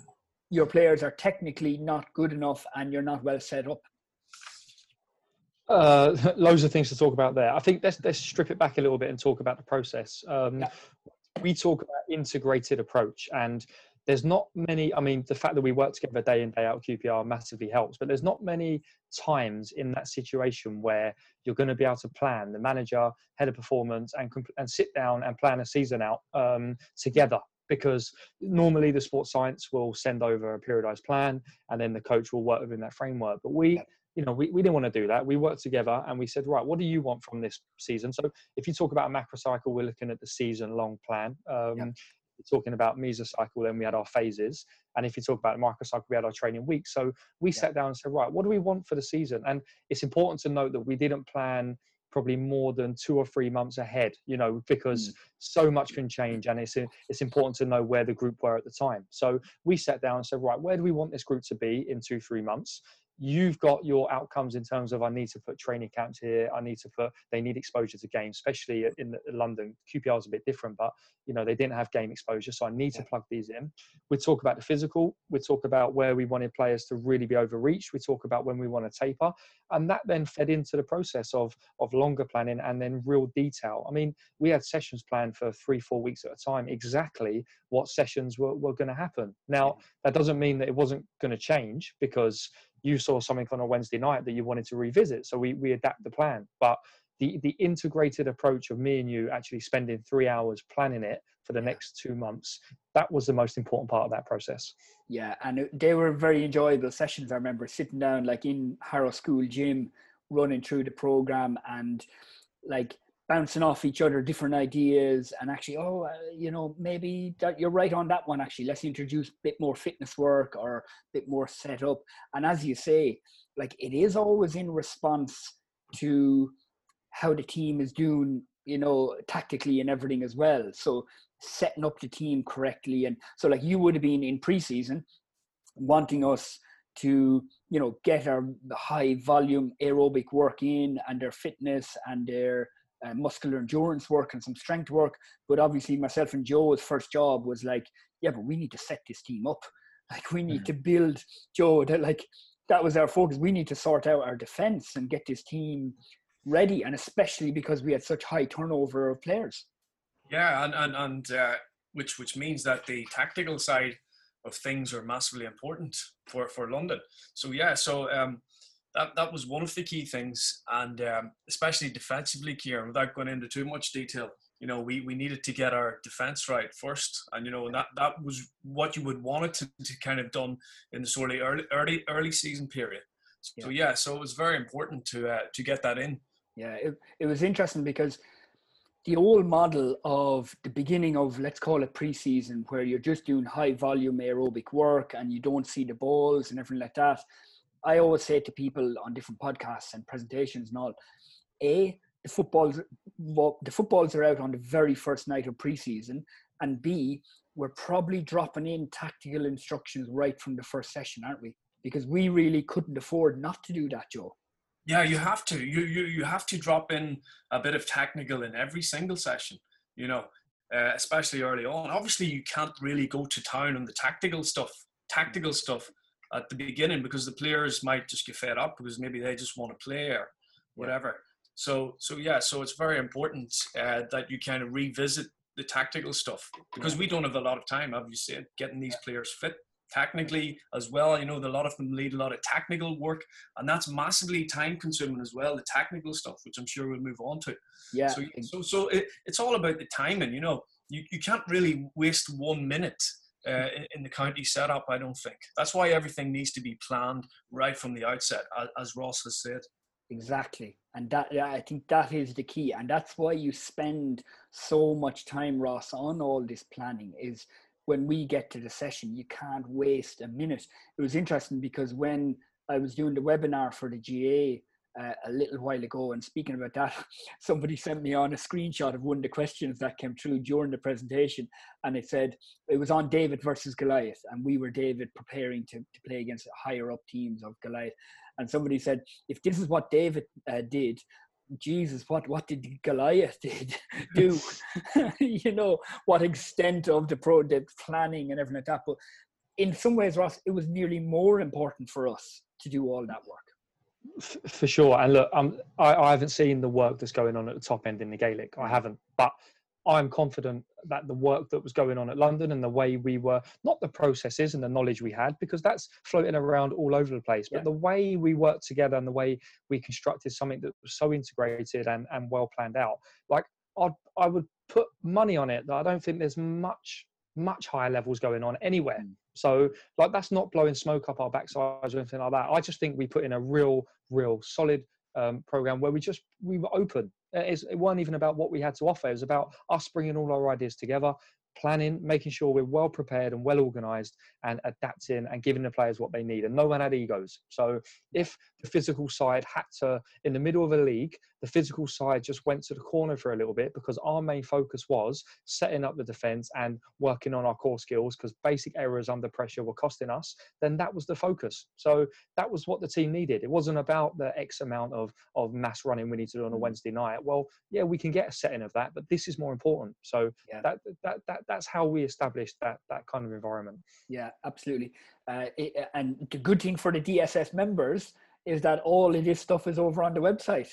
your players are technically not good enough and you're not well set up? Uh, [LAUGHS] loads of things to talk about there. I think let's let's strip it back a little bit and talk about the process. Um, yeah. We talk about integrated approach, and there's not many i mean the fact that we work together day in day out qpr massively helps but there's not many times in that situation where you're going to be able to plan the manager head of performance and and sit down and plan a season out um, together because normally the sports science will send over a periodized plan and then the coach will work within that framework but we you know we, we didn't want to do that we worked together and we said right what do you want from this season so if you talk about a macro cycle we're looking at the season long plan um, talking about mesocycle, then we had our phases. And if you talk about microcycle, we had our training weeks. So we yeah. sat down and said, right, what do we want for the season? And it's important to note that we didn't plan probably more than two or three months ahead, you know, because mm. so much can change and it's, it's important to know where the group were at the time. So we sat down and said, right, where do we want this group to be in two, three months? You've got your outcomes in terms of I need to put training camps here. I need to put they need exposure to games, especially in London. QPR is a bit different, but you know they didn't have game exposure, so I need to plug these in. We talk about the physical. We talk about where we wanted players to really be overreached. We talk about when we want to taper, and that then fed into the process of of longer planning and then real detail. I mean, we had sessions planned for three, four weeks at a time, exactly what sessions were, were going to happen. Now that doesn't mean that it wasn't going to change because you saw something on a Wednesday night that you wanted to revisit. So we, we adapt the plan. But the the integrated approach of me and you actually spending three hours planning it for the next two months that was the most important part of that process yeah and they were very enjoyable sessions i remember sitting down like in harrow school gym running through the program and like bouncing off each other different ideas and actually oh uh, you know maybe that you're right on that one actually. Let's introduce a bit more fitness work or a bit more setup. And as you say like it is always in response to how the team is doing you know tactically and everything as well. So setting up the team correctly and so like you would have been in preseason wanting us to you know get our high volume aerobic work in and their fitness and their uh, muscular endurance work and some strength work. But obviously, myself and Joe's first job was like, yeah, but we need to set this team up. [LAUGHS] Like, we need mm-hmm. to build Joe. [LAUGHS] That like that was our focus. We need to sort out our defense and get this team ready, and especially because we had such high turnover of players. Yeah, and and and uh, which which means that the tactical side of things are massively important for for London. So yeah, so um, that that was one of the key things, and um, especially defensively, Ciaran. Without going into too much detail, you know, we, we needed to get our defense right first, and you know, that that was what you would want it to, to kind of done in the sort of early early early season period. So yeah, yeah so it was very important to uh, to get that in. Yeah, it it was interesting because the old model of the beginning of let's call it preseason, where you're just doing high volume aerobic work and you don't see the balls and everything like that I always say to people on different podcasts and presentations and all, A, the footballs well, the footballs are out on the very first night of preseason, and B, we're probably dropping in tactical instructions right from the first session, aren't we? Because we really couldn't afford not to do that, Joe. Yeah, you have to. You you you have to drop in a bit of technical in every single session. You know, uh, especially early on. Obviously, you can't really go to town on the tactical stuff. Tactical stuff at the beginning because the players might just get fed up because maybe they just want to play or whatever. Yeah. So so yeah, so it's very important uh, that you kind of revisit the tactical stuff because we don't have a lot of time, obviously, getting these players fit technically as well. You know, a lot of them lead a lot of technical work, and that's massively time consuming as well. The technical stuff, which I'm sure we'll move on to. Yeah. So so so it, it's all about the timing. You know, you you can't really waste one minute uh, in the county setup. I don't think that's why everything needs to be planned right from the outset, as Ross has said. Exactly, and that I think that is the key, and that's why you spend so much time, Ross, on all this planning. Is when we get to the session, you can't waste a minute. It was interesting because when I was doing the webinar for the GAA uh, a little while ago. And speaking about that, [LAUGHS] somebody sent me on a screenshot of one of the questions that came through during the presentation. And it said it was on David versus Goliath. And we were David preparing to, to play against higher up teams of Goliath. And somebody said, if this is what David uh, did, Jesus, what what did Goliath did [LAUGHS] do? [LAUGHS] you know what extent of the pro the planning and everything like that. But in some ways, Ross, it was nearly more important for us to do all that work for sure. And look, um, I, I haven't seen the work that's going on at the top end in the Gaelic. I haven't, but I'm confident that the work that was going on at London and the way we were, not the processes and the knowledge we had, because that's floating around all over the place, but yeah. the way we worked together and the way we constructed something that was so integrated and, and well planned out. Like, I'd, I would put money on it that I don't think there's much, much higher levels going on anywhere. Mm. So, like, that's not blowing smoke up our backsides or anything like that. I just think we put in a real, real solid um, program where we just we were open. It's, it wasn't even about what we had to offer. It was about us bringing all our ideas together, planning, making sure we're well prepared and well organized and adapting and giving the players what they need. And no one had egos. So if the physical side had to, in the middle of a league, the physical side just went to the corner for a little bit because our main focus was setting up the defense and working on our core skills because basic errors under pressure were costing us, then that was the focus. So that was what the team needed. It wasn't about the X amount of, of MAS running we need to do on a mm. Wednesday night. Well, yeah, we can get a setting of that, but this is more important. So yeah. that, that, that, that's how we established that, that kind of environment. Yeah, absolutely. Uh, it, and the good thing for the DSS members is that all of this stuff is over on the website,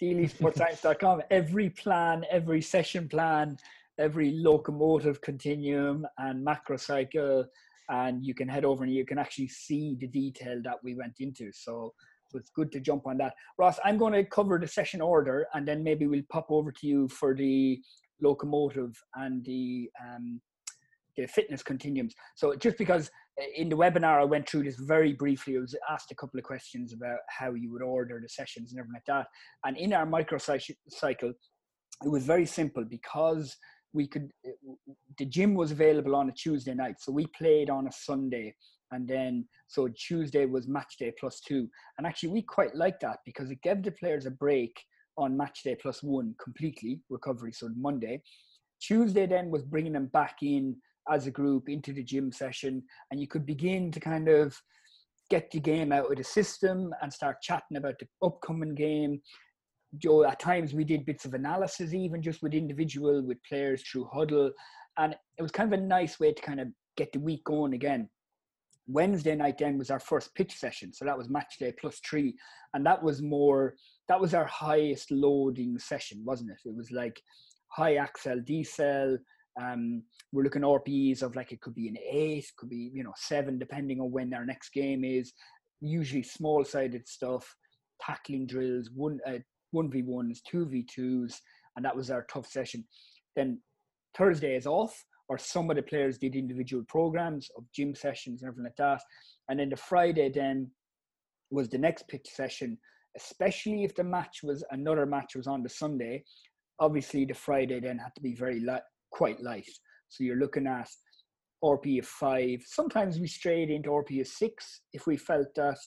deelysportscience.com. [LAUGHS] every plan, every session plan, every locomotive continuum and macrocycle, and you can head over and you can actually see the detail that we went into. So, So it's good to jump on that. Ross, I'm going to cover the session order and then maybe we'll pop over to you for the locomotive and the um, the fitness continuums. So just because uh, in the webinar I went through this very briefly, I was asked a couple of questions about how you would order the sessions and everything like that. And in our micro cycle, it was very simple because we could uh, the gym was available on a Tuesday night, so we played on a Sunday. And then, so Tuesday was match day plus two. And actually, we quite liked that because it gave the players a break on match day plus one completely recovery. So Monday, Tuesday then was bringing them back in as a group into the gym session, and you could begin to kind of get the game out of the system and start chatting about the upcoming game. Joe, at times we did bits of analysis, even just with individual, with players through huddle, and it was kind of a nice way to kind of get the week going again. Wednesday night then was our first pitch session, so that was match day plus three, and that was more that was our highest loading session, wasn't it? It was like high accel, decel. Um, we're looking RPEs of like it could be an eight, could be you know seven, depending on when our next game is. Usually small sided stuff, tackling drills, one uh, one v ones, two v twos, and that was our tough session. Then Thursday is off, or some of the players did individual programs of gym sessions and everything like that. And then the Friday then was the next pitch session, especially if the match was another match was on the Sunday. Obviously, the Friday then had to be very light, quite light. So you're looking at RP of five. Sometimes we strayed into RP of six if we felt that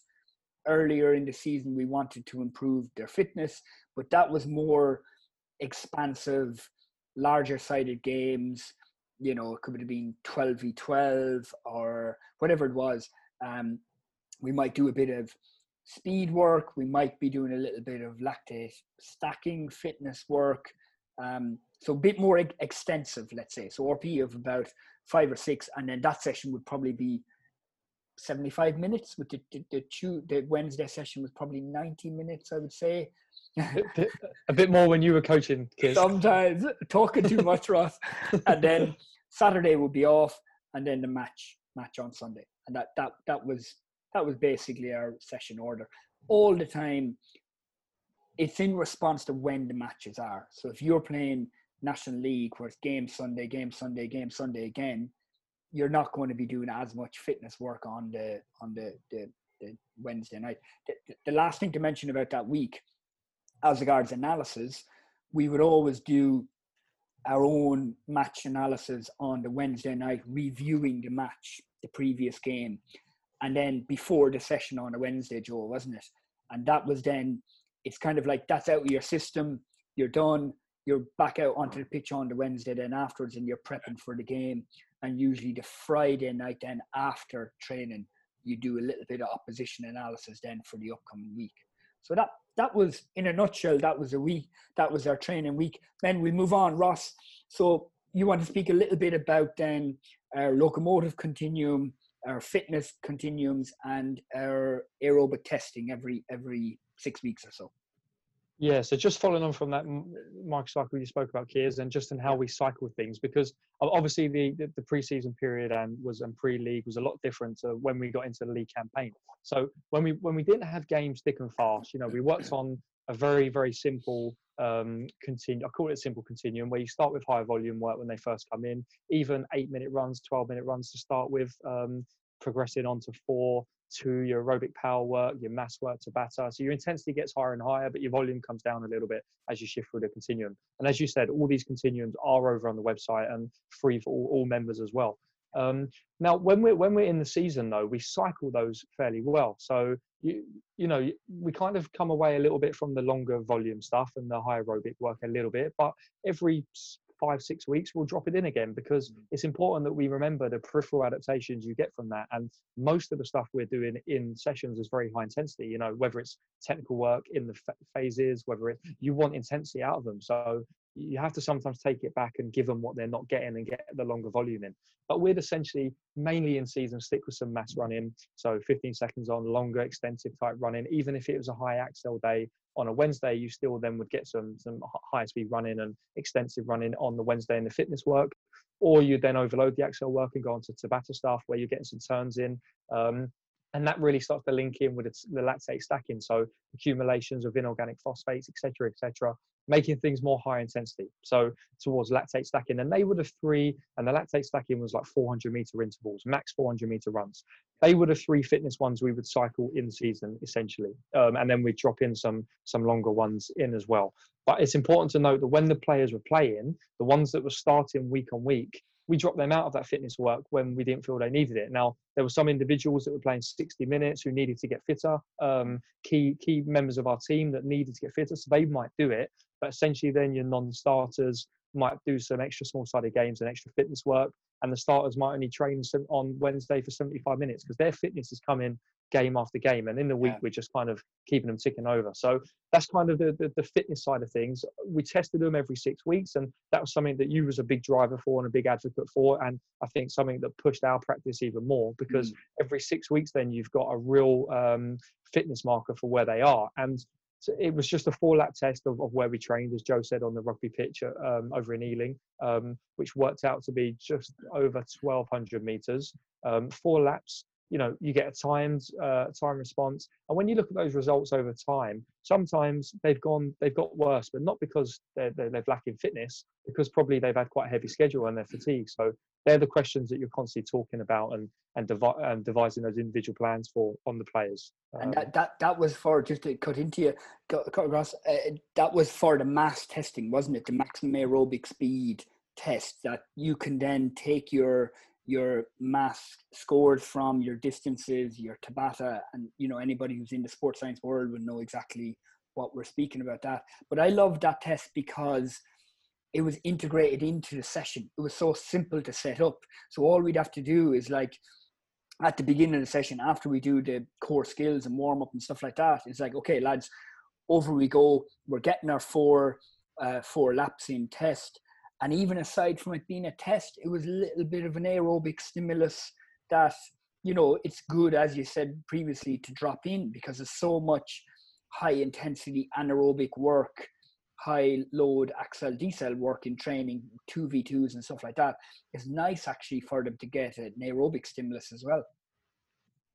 earlier in the season we wanted to improve their fitness, but that was more expansive, larger sided games. You know, it could have been 12 v 12 or whatever it was. Um, we might do a bit of speed work. We might be doing a little bit of lactate stacking, fitness work. Um, so a bit more extensive, let's say. So RP of about five or six, and then that session would probably be 75 minutes. With the the, the, two, the Wednesday session was probably 90 minutes, I would say. A bit more when you were coaching kids. Sometimes. Talking too much, Ross. [LAUGHS] And then Saturday would be off, and then the match match on Sunday, and that that that was that was basically our session order. All the time it's in response to when the matches are. So if you're playing national league where it's game sunday game sunday game sunday again you're not going to be doing as much fitness work on the on the the, the wednesday night. The, the last thing to mention about that week as regards analysis we would always do our own match analysis on the wednesday night reviewing the match the previous game and then before the session on a Wednesday, Joe, wasn't it? And that was then, it's kind of like that's out of your system, you're done, you're back out onto the pitch on the Wednesday then afterwards, and you're prepping for the game. And usually the Friday night then after training, you do a little bit of opposition analysis then for the upcoming week. So that that was in a nutshell, that was a week, that was our training week. Then we move on, Ross. So you want to speak a little bit about then our locomotive continuum our fitness continuums and our aerobic testing every every six weeks or so. Yeah, so just following on from that microcycle you spoke about, Kears, and just in how we cycle things, because obviously the, the, the preseason period and was and pre-league was a lot different to when we got into the league campaign. So when we when we didn't have games thick and fast, you know, we worked on a very very simple um, continue. I call it simple continuum where you start with high volume work when they first come in, even eight minute runs, 12 minute runs to start with, um, progressing on to four, to your aerobic power work, your MAS work to Tabata. So your intensity gets higher and higher, but your volume comes down a little bit as you shift through the continuum. And as you said, all these continuums are over on the website and free for all, all members as well. Um, now, when we're when we're in the season though, we cycle those fairly well. So you you know we kind of come away a little bit from the longer volume stuff and the high aerobic work a little bit, but every five six weeks we'll drop it in again because mm. it's important that we remember the peripheral adaptations you get from that and most of the stuff we're doing in sessions is very high intensity you know whether it's technical work in the phases whether it you want intensity out of them so you have to sometimes take it back and give them what they're not getting and get the longer volume in. But we'd essentially mainly in season stick with some MAS running, so 15 seconds on longer extensive type running. Even if it was a high accel day on a Wednesday, you still then would get some some high speed running and extensive running on the Wednesday in the fitness work. Or you then overload the accel work and go on to Tabata stuff where you're getting some turns in. Um, and that really starts to link in with the lactate stacking. So accumulations of inorganic phosphates, etc., etc., making things more high intensity. So towards lactate stacking, and they were the three, and the lactate stacking was like 400 meter intervals, max 400 meter runs. They were the three fitness ones we would cycle in season essentially, um, and then we'd drop in some some longer ones in as well. But it's important to note that when the players were playing, the ones that were starting week on week, we dropped them out of that fitness work when we didn't feel they needed it. Now there were some individuals that were playing 60 minutes who needed to get fitter, um, key key members of our team that needed to get fitter, so they might do it. But essentially, then your non-starters might do some extra small-sided games and extra fitness work, and the starters might only train on Wednesday for 75 minutes because their fitness is coming game after game. And in the week, yeah. we're just kind of keeping them ticking over. So that's kind of the, the, the, fitness side of things. We tested them every six weeks, and that was something that you was a big driver for and a big advocate for. And I think something that pushed our practice even more because mm. every six weeks, then you've got a real um, fitness marker for where they are. And so it was just a four lap test of, of where we trained, as Joe said, on the rugby pitch um, over in Ealing, um, which worked out to be just over 1,200 meters, um, four laps you know you get a timed uh, time response. And when you look at those results over time sometimes they've gone they've got worse but not because they're, they're, they're lacking fitness because probably they've had quite a heavy schedule and they're fatigued. So they're the questions that you're constantly talking about and and, devi- and devising those individual plans for on the players. And that, that that was for just to cut into you cut, cut across uh, that was for the MAS testing wasn't it? The maximum aerobic speed test that you can then take your your MAS scored from your distances, your Tabata, and you know anybody who's in the sports science world would know exactly what we're speaking about that. But I love that test because it was integrated into the session. It was so simple to set up. So all we'd have to do is like at the beginning of the session, after we do the core skills and warm up and stuff like that, it's like, okay, lads, over we go. We're getting our four uh, four laps in test and even aside from it being a test, it was a little bit of an aerobic stimulus that, you know, it's good, as you said previously, to drop in because there's so much high intensity anaerobic work, high load accel decel work in training, 2v2s and stuff like that. It's nice actually for them to get an aerobic stimulus as well.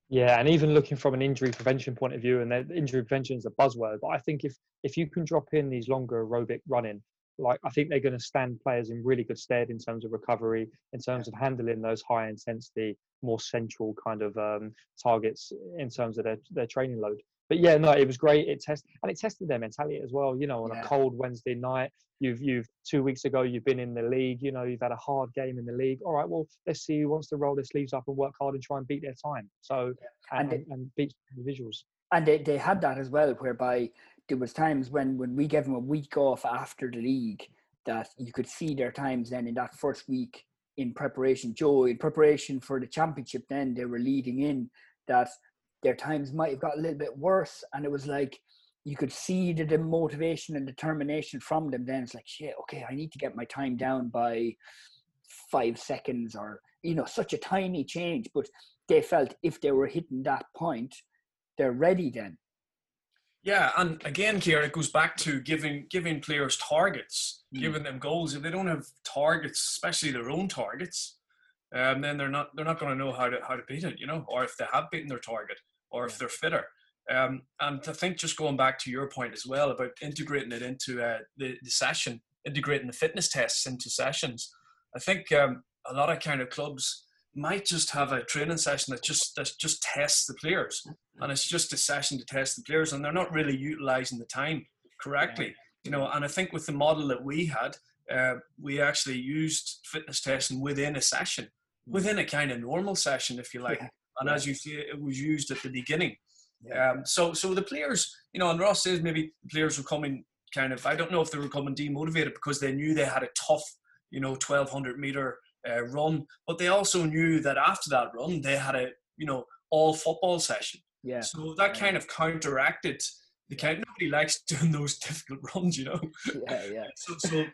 Yeah, and even looking from an injury prevention point of view, and injury prevention is a buzzword, but I think if if you can drop in these longer aerobic running, like I think they're going to stand players in really good stead in terms of recovery, in terms of handling those high intensity, more central kind of um, targets in terms of their, their training load. But yeah, no, it was great. It test and it tested their mentality as well. You know, on yeah. a cold Wednesday night, you've you've two weeks ago you've been in the league. You know, you've had a hard game in the league. All right, well, let's see who wants to roll their sleeves up and work hard and try and beat their time. So and, and, and beat individuals. And they, they had that as well, whereby there was times when when we gave them a week off after the league that you could see their times then in that first week in preparation. Joe, in preparation for the championship, then they were leading in that their times might have got a little bit worse, and it was like you could see the, the motivation and determination from them. Then it's like, shit, okay, I need to get my time down by five seconds, or you know, such a tiny change, but they felt if they were hitting that point, they're ready then yeah, and again, Ciaran, it goes back to giving giving players targets, mm. giving them goals. If they don't have targets, especially their own targets, um, then they're not they're not going to know how to how to beat it, you know, or if they have beaten their target, or yeah. if they're fitter. Um, and I think just going back to your point as well about integrating it into uh, the, the session, integrating the fitness tests into sessions. I think um, a lot of kind of clubs might just have a training session that just that just tests the players, and it's just a session to test the players, and they're not really utilizing the time correctly. You know, and I think with the model that we had, uh, we actually used fitness testing within a session, within a kind of normal session, if you like. And as you see, it was used at the beginning. Um, so, so the players, you know, and Ross says maybe the players were coming kind of. I don't know if they were coming demotivated because they knew they had a tough, you know, 1200 meter uh, run, but they also knew that after that run they had a you know all football session. Yeah. So that kind of counteracted the kind. Nobody likes [LAUGHS] doing those difficult runs, you know. [LAUGHS] Yeah, yeah. [LAUGHS] so, so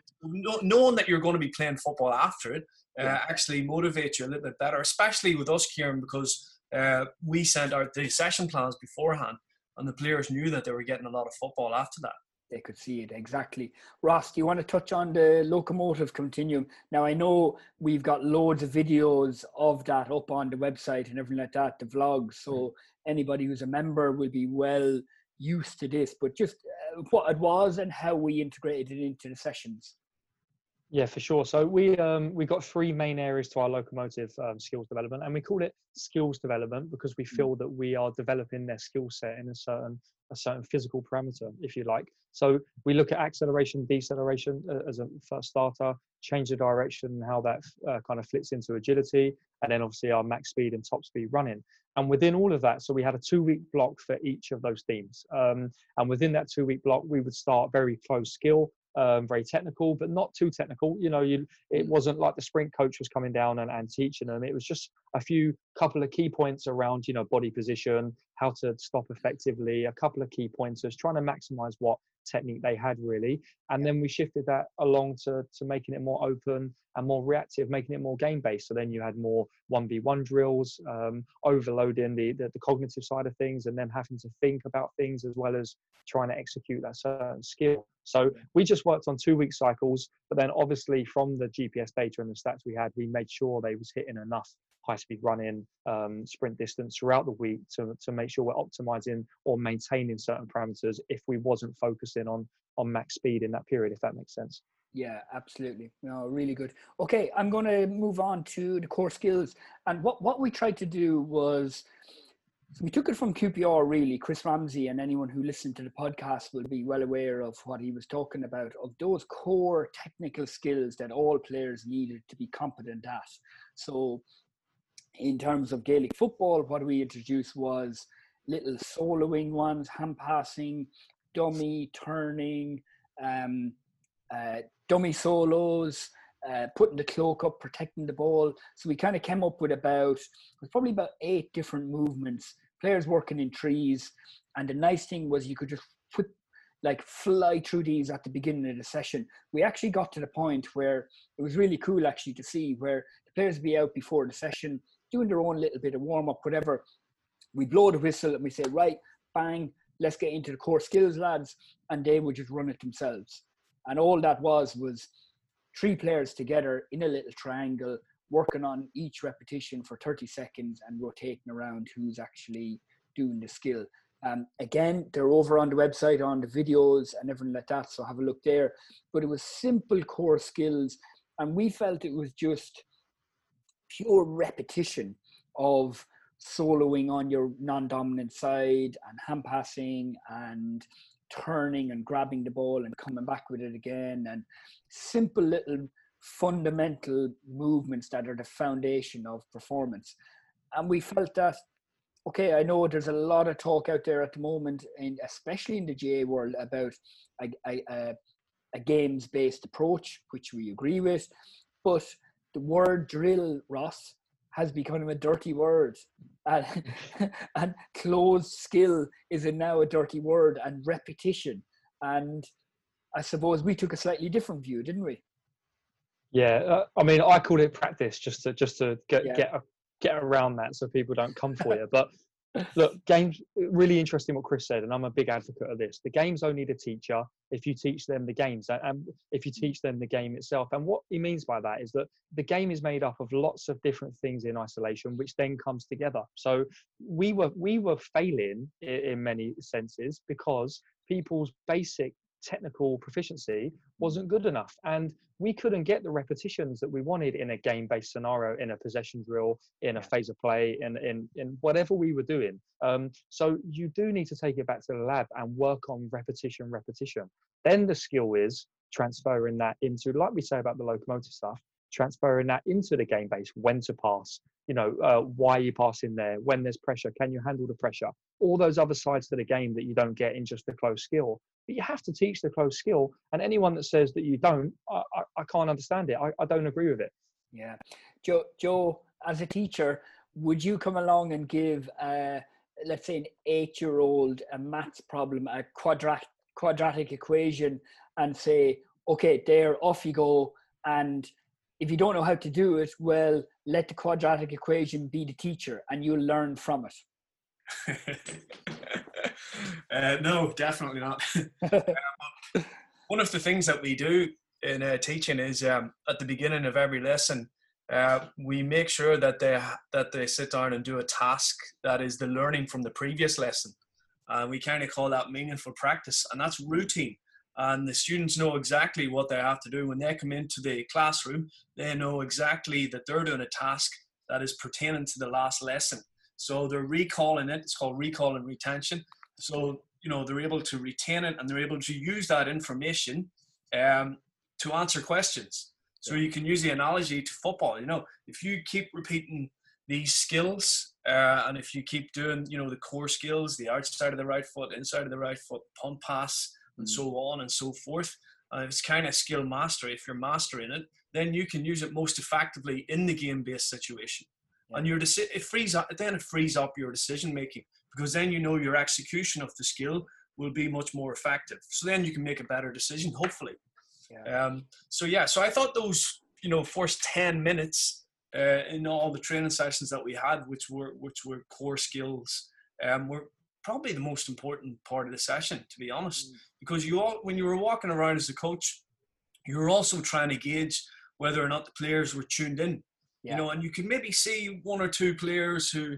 knowing that you're going to be playing football after it uh, yeah. actually motivates you a little bit better, especially with us, Ciaran, because uh, we sent out the session plans beforehand, and the players knew that they were getting a lot of football after that they could see it exactly. Ross, do you want to touch on the locomotive continuum? Now, I know we've got loads of videos of that up on the website and everything like that, the vlogs. So anybody who's a member will be well used to this, but just uh, what it was and how we integrated it into the sessions. Yeah, for sure. So we um, we got three main areas to our locomotive um, skills development, and we call it skills development because we mm. feel that we are developing their skill set in a certain a certain physical parameter, if you like. So we look at acceleration, deceleration uh, as a first starter, change of direction, how that uh, kind of fits into agility, and then obviously our max speed and top speed running. And within all of that, so we had a two week block for each of those themes. Um, and within that two week block, we would start very close skill, um, very technical, but not too technical. You know, you, it mm. wasn't like the sprint coach was coming down and, and teaching them. It was just a few couple of key points around, you know, body position, how to stop effectively, a couple of key pointers, trying to maximize what technique they had really. And then we shifted that along to to making it more open and more reactive making it more game based so then you had more 1v1 drills um, overloading the, the, the cognitive side of things and then having to think about things as well as trying to execute that certain skill. So we just worked on two week cycles but then obviously from the gps data and the stats we had we made sure they was hitting enough high speed running, um, sprint distance throughout the week to, to make sure we're optimizing or maintaining certain parameters if we wasn't focusing on on max speed in that period, if that makes sense. Yeah, absolutely. No, really good. Okay, I'm going to move on to the core skills. And what, what we tried to do was we took it from QPR, really. Chris Ramsey and anyone who listened to the podcast will be well aware of what he was talking about of those core technical skills that all players needed to be competent at. So in terms of Gaelic football, what we introduced was little soloing ones, hand passing, dummy turning, um, uh, dummy solos, uh, putting the cloak up, protecting the ball. So we kind of came up with about probably about eight different movements. Players working in trees, and the nice thing was you could just put like fly through these at the beginning of the session. We actually got to the point where it was really cool actually to see where the players would be out before the session doing their own little bit of warm up, whatever. We blow the whistle and we say, right, bang, let's get into the core skills, lads, and they would just run it themselves. And all that was was three players together in a little triangle, working on each repetition for 30 seconds and rotating around who's actually doing the skill. Um, again, they're over on the website on the videos and everything like that, so have a look there. But it was simple core skills, and we felt it was just pure repetition of soloing on your non-dominant side and hand passing and turning and grabbing the ball and coming back with it again and simple little fundamental movements that are the foundation of performance. And we felt that okay i know there's a lot of talk out there at the moment and especially in the GAA world about a, a, a games based approach which we agree with but the word drill, Ross, has become a dirty word. And, [LAUGHS] and closed skill is a now a dirty word and repetition. And I suppose we took a slightly different view, didn't we? Yeah, uh, I mean, I call it practice just to just to get yeah. get get around that so people don't come for you. But [LAUGHS] look, games really interesting what Chris said, and I'm a big advocate of this. The games only the teacher if you teach them the games and um, if you teach them the game itself. And what he means by that is that the game is made up of lots of different things in isolation, which then comes together. So we were we were failing in many senses because people's basic technical proficiency wasn't good enough and we couldn't get the repetitions that we wanted in a game-based scenario in a possession drill in a phase of play in in, in whatever we were doing. Um, so you do need to take it back to the lab and work on repetition repetition. Then the skill is transferring that into like we say about the locomotive stuff transferring that into the game base when to pass you know uh, why are you passing there when there's pressure can you handle the pressure? All those other sides to the game that you don't get in just the close skill but you have to teach the close skill and anyone that says that you don't i, I, I can't understand it. I, I don't agree with it. Yeah. Joe joe as a teacher would you come along and give uh, let's say an eight year old a maths problem a quadratic quadratic equation and say okay there off you go and if you don't know how to do it, well, let the quadratic equation be the teacher and you'll learn from it. [LAUGHS] [LAUGHS] uh, no, definitely not. [LAUGHS] one of the things that we do in uh, teaching is um, at the beginning of every lesson, uh, we make sure that they that they sit down and do a task that is the learning from the previous lesson. And we kind of call that meaningful practice, and that's routine. And the students know exactly what they have to do when they come into the classroom. They know exactly that they're doing a task that is pertaining to the last lesson. So they're recalling it. It's called recall and retention. So you know they're able to retain it and they're able to use that information um, to answer questions. So you can use the analogy to football. You know, if you keep repeating these skills, uh, and if you keep doing, you know, the core skills, the outside of the right foot, inside of the right foot, punt pass, and mm. so on and so forth, uh, it's kind of skill mastery. If you're mastering it, then you can use it most effectively in the game-based situation. Yeah. And your deci- it frees up. Then it frees up your decision making because then you know your execution of the skill will be much more effective. So then you can make a better decision, hopefully. Yeah. Um, so yeah, so I thought those you know first ten minutes uh, in all the training sessions that we had, which were which were core skills, um, were probably the most important part of the session, to be honest, mm. because you all when you were walking around as a coach, you were also trying to gauge whether or not the players were tuned in. Yeah. You know, and you could maybe see one or two players who,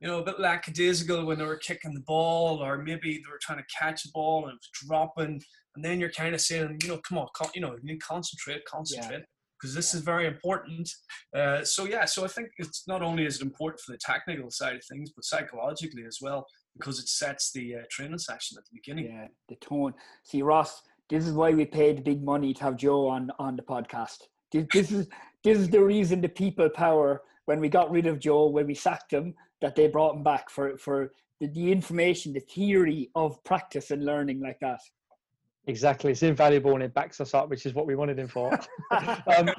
you know, a bit lackadaisical when they were kicking the ball, or maybe they were trying to catch the ball and it was dropping, and then you're kind of saying, you know, come on, con- you know, you need concentrate, concentrate, because yeah. this yeah. is very important. Uh, so yeah, so I think it's not only is it important for the technical side of things, but psychologically as well, because it sets the uh, training session at the beginning. Yeah, the tone. See, Ross, this is why we paid big money to have Joe on on the podcast. This, is this is the reason the people power when we got rid of Joe, when we sacked him, that they brought him back for for the, the information, the theory of practice and learning like that. Exactly, it's invaluable and it backs us up, which is what we wanted him for. [LAUGHS] um,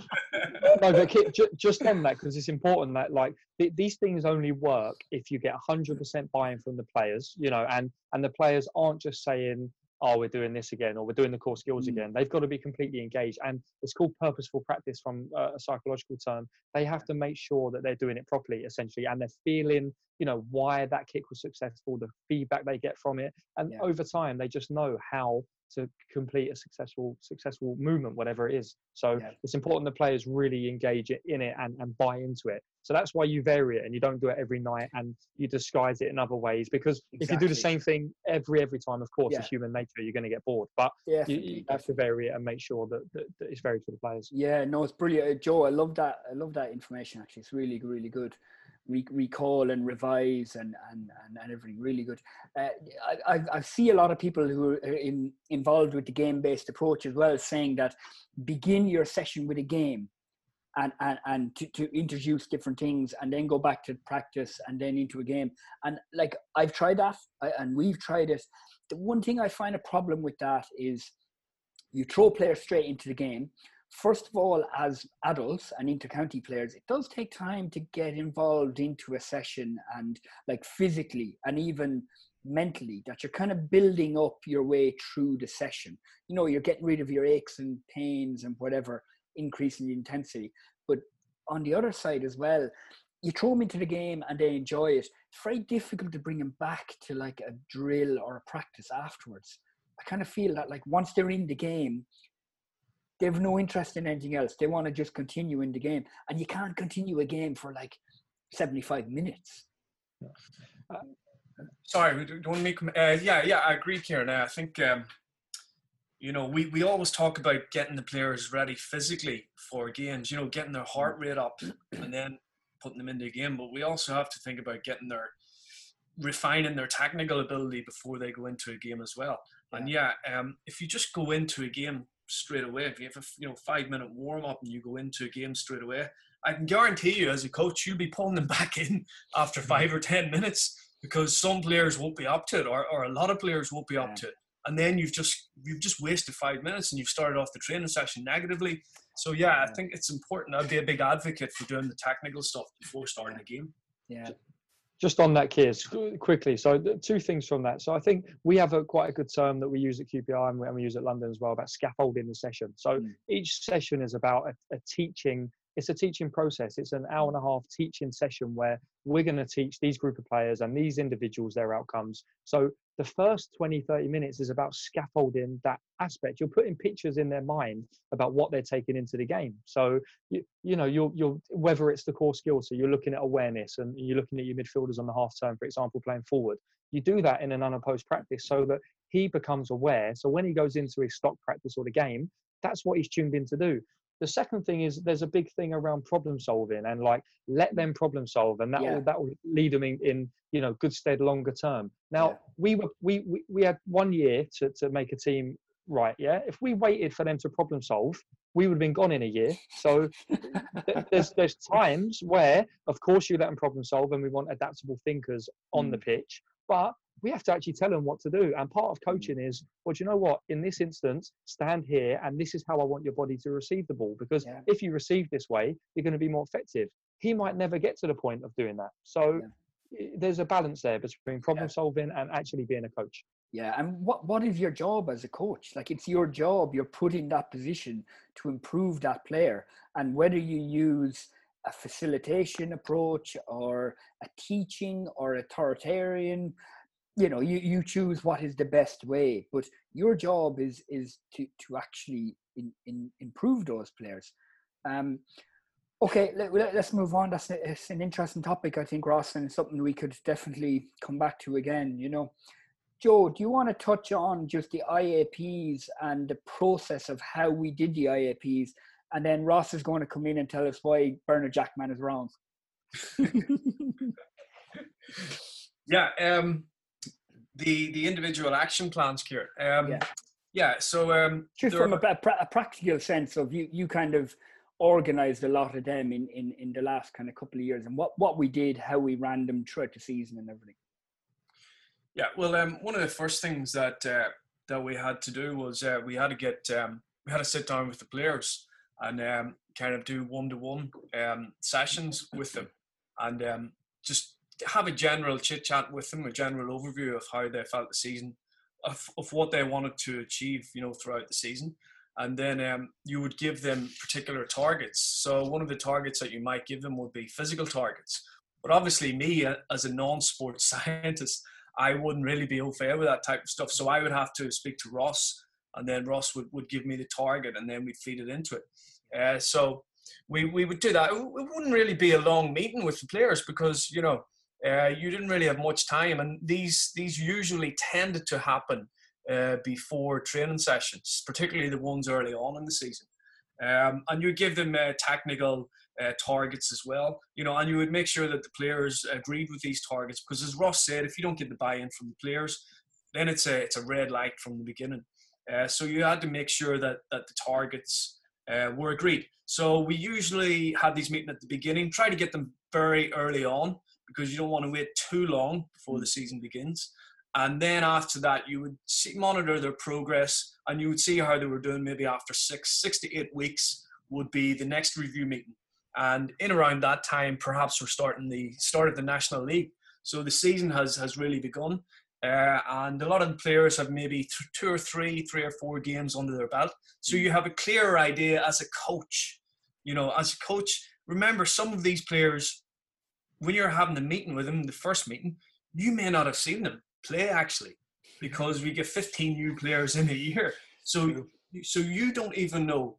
no, but just on that, because it's important that like th- these things only work if you get 100% buy-in from the players, you know, and and the players aren't just saying, oh, we're doing this again or we're doing the core skills mm. again. They've got to be completely engaged. And it's called purposeful practice from a psychological term. They have to make sure that they're doing it properly, essentially, and they're feeling, you know, why that kick was successful, the feedback they get from it. And yeah. over time, they just know how to complete a successful successful movement, whatever it is. So yeah. it's important the players really engage in it and, and buy into it. So that's why you vary it and you don't do it every night and you disguise it in other ways. Because exactly. if you do the same thing every every time, of course, yeah. it's human nature. You're going to get bored. But yeah, you, you, have to vary it and make sure that, that, that it's varied for the players. Yeah, no, it's brilliant, uh, Joe. I love that. I love that information. Actually, it's really really good re- recall and revise and, and, and, and everything really good. Uh, I, I, see a lot of people who are in, involved with the game based approach as well saying that begin your session with a game and, and, and to, to introduce different things and then go back to practice and then into a game. And like I've tried that and we've tried it. The one thing I find a problem with that is you throw players straight into the game first of all, as adults and intercounty players, it does take time to get involved into a session and like physically and even mentally that you're kind of building up your way through the session. You know, you're getting rid of your aches and pains and whatever, increasing the intensity. But on the other side as well, you throw them into the game and they enjoy it. It's very difficult to bring them back to like a drill or a practice afterwards. I kind of feel that like once they're in the game, they have no interest in anything else. They want to just continue in the game, and you can't continue a game for like seventy-five minutes. Uh, sorry, do you want to make? Uh, yeah, yeah, I agree, Ciaran. I think um, you know we we always talk about getting the players ready physically for games. You know, getting their heart rate up, and then putting them into a game. But we also have to think about getting their refining their technical ability before they go into a game as well. And yeah, um, if you just go into a game straight away. If you have a you know five minute warm up and you go into a game straight away, I can guarantee you as a coach you'll be pulling them [LAUGHS] back in after mm-hmm. five or ten minutes because some players won't be up to it, or, or a lot of players won't be up to it. And then you've just you've just wasted five minutes and you've started off the training session negatively. So yeah, I think it's important. I'd be a big advocate for doing the technical stuff before starting a game. Yeah just on that, Kears, quickly. So two things from that. So I think we have a quite a good term that we use at QPR and we, and we use at London as well about scaffolding the session. So mm. each session is about a, a, teaching. It's a teaching process. It's an hour and a half teaching session where we're going to teach these group of players and these individuals their outcomes. So the first 20, 30 minutes is about scaffolding that aspect. You're putting pictures in their mind about what they're taking into the game. So, you, you know, you're, you're, whether it's the core skills, so you're looking at awareness and you're looking at your midfielders on the half turn, for example, playing forward. You do that in an unopposed practice so that he becomes aware. So when he goes into his stock practice or the game, that's what he's tuned in to do. The second thing is there's a big thing around problem solving and like let them problem solve and that yeah. will that will lead them in, in you know good stead longer term. Now yeah. we were we, we we had one year to to make a team right. Yeah, if we waited for them to problem solve, we would have been gone in a year. So there's there's times where, of course, you let them problem solve, and we want adaptable thinkers on mm. the pitch. But we have to actually tell them what to do. And part of mm. coaching is, well, do you know what? In this instance, stand here, and this is how I want your body to receive the ball. Because yeah. if you receive this way, you're going to be more effective. He might never get to the point of doing that. So yeah. there's a balance there between problem yeah. solving and actually being a coach. Yeah, and what what is your job as a coach? Like it's your job. You're put in that position to improve that player, and whether you use a facilitation approach or a teaching or authoritarian you know you, you choose what is the best way but your job is is to to actually in, in improve those players. Um okay let, us move on. That's, a, it's an interesting topic i think ross and something we could definitely come back to again you know. Joe do you want to touch on just the iaps and the process of how we did the iaps and then ross is going to come in and tell us why bernard jackman is wrong. [LAUGHS] Yeah um the the individual action plans, Ciaran. Um, yeah. yeah. So um, just from a, a, practical sense of you, you kind of organized a lot of them in, in in the last kind of couple of years, and what what we did, how we ran them throughout the season, and everything. Yeah. Well, um, one of the first things that uh, that we had to do was uh, we had to get um, we had to sit down with the players and um, kind of do one to one sessions with them, and um, just have a general chit chat with them, a general overview of how they felt the season, of, of what they wanted to achieve, you know, throughout the season. And then um, you would give them particular targets. So one of the targets that you might give them would be physical targets. But obviously, me uh, as a non-sports [LAUGHS] scientist, I wouldn't really be au with that type of stuff. So I would have to speak to Ross, and then Ross would, would give me the target, and then we'd feed it into it. Uh, so we, we would do that. It wouldn't really be a long meeting with the players because, you know, uh, you didn't really have much time, and these these usually tended to happen uh, before training sessions, particularly the ones early on in the season. Um, and you give them uh, technical uh, targets as well, you know, and you would make sure that the players agreed with these targets because, as Ross said, if you don't get the buy-in from the players, then it's a it's a red light from the beginning. Uh, so you had to make sure that that the targets uh, were agreed. So we usually had these meetings at the beginning, try to get them very early on because you don't want to wait too long before the season begins. And then after that, you would see, monitor their progress and you would see how they were doing maybe after six, six to eight weeks would be the next review meeting. And in around that time, perhaps we're starting the start of the National League. So the season has, has really begun. Uh, and a lot of the players have maybe th- two or three, three or four games under their belt. So you have a clearer idea as a coach. You know, as a coach, remember some of these players when you're having the meeting with them, the first meeting, you may not have seen them play actually, because we get 15 new players in a year. So, so you don't even know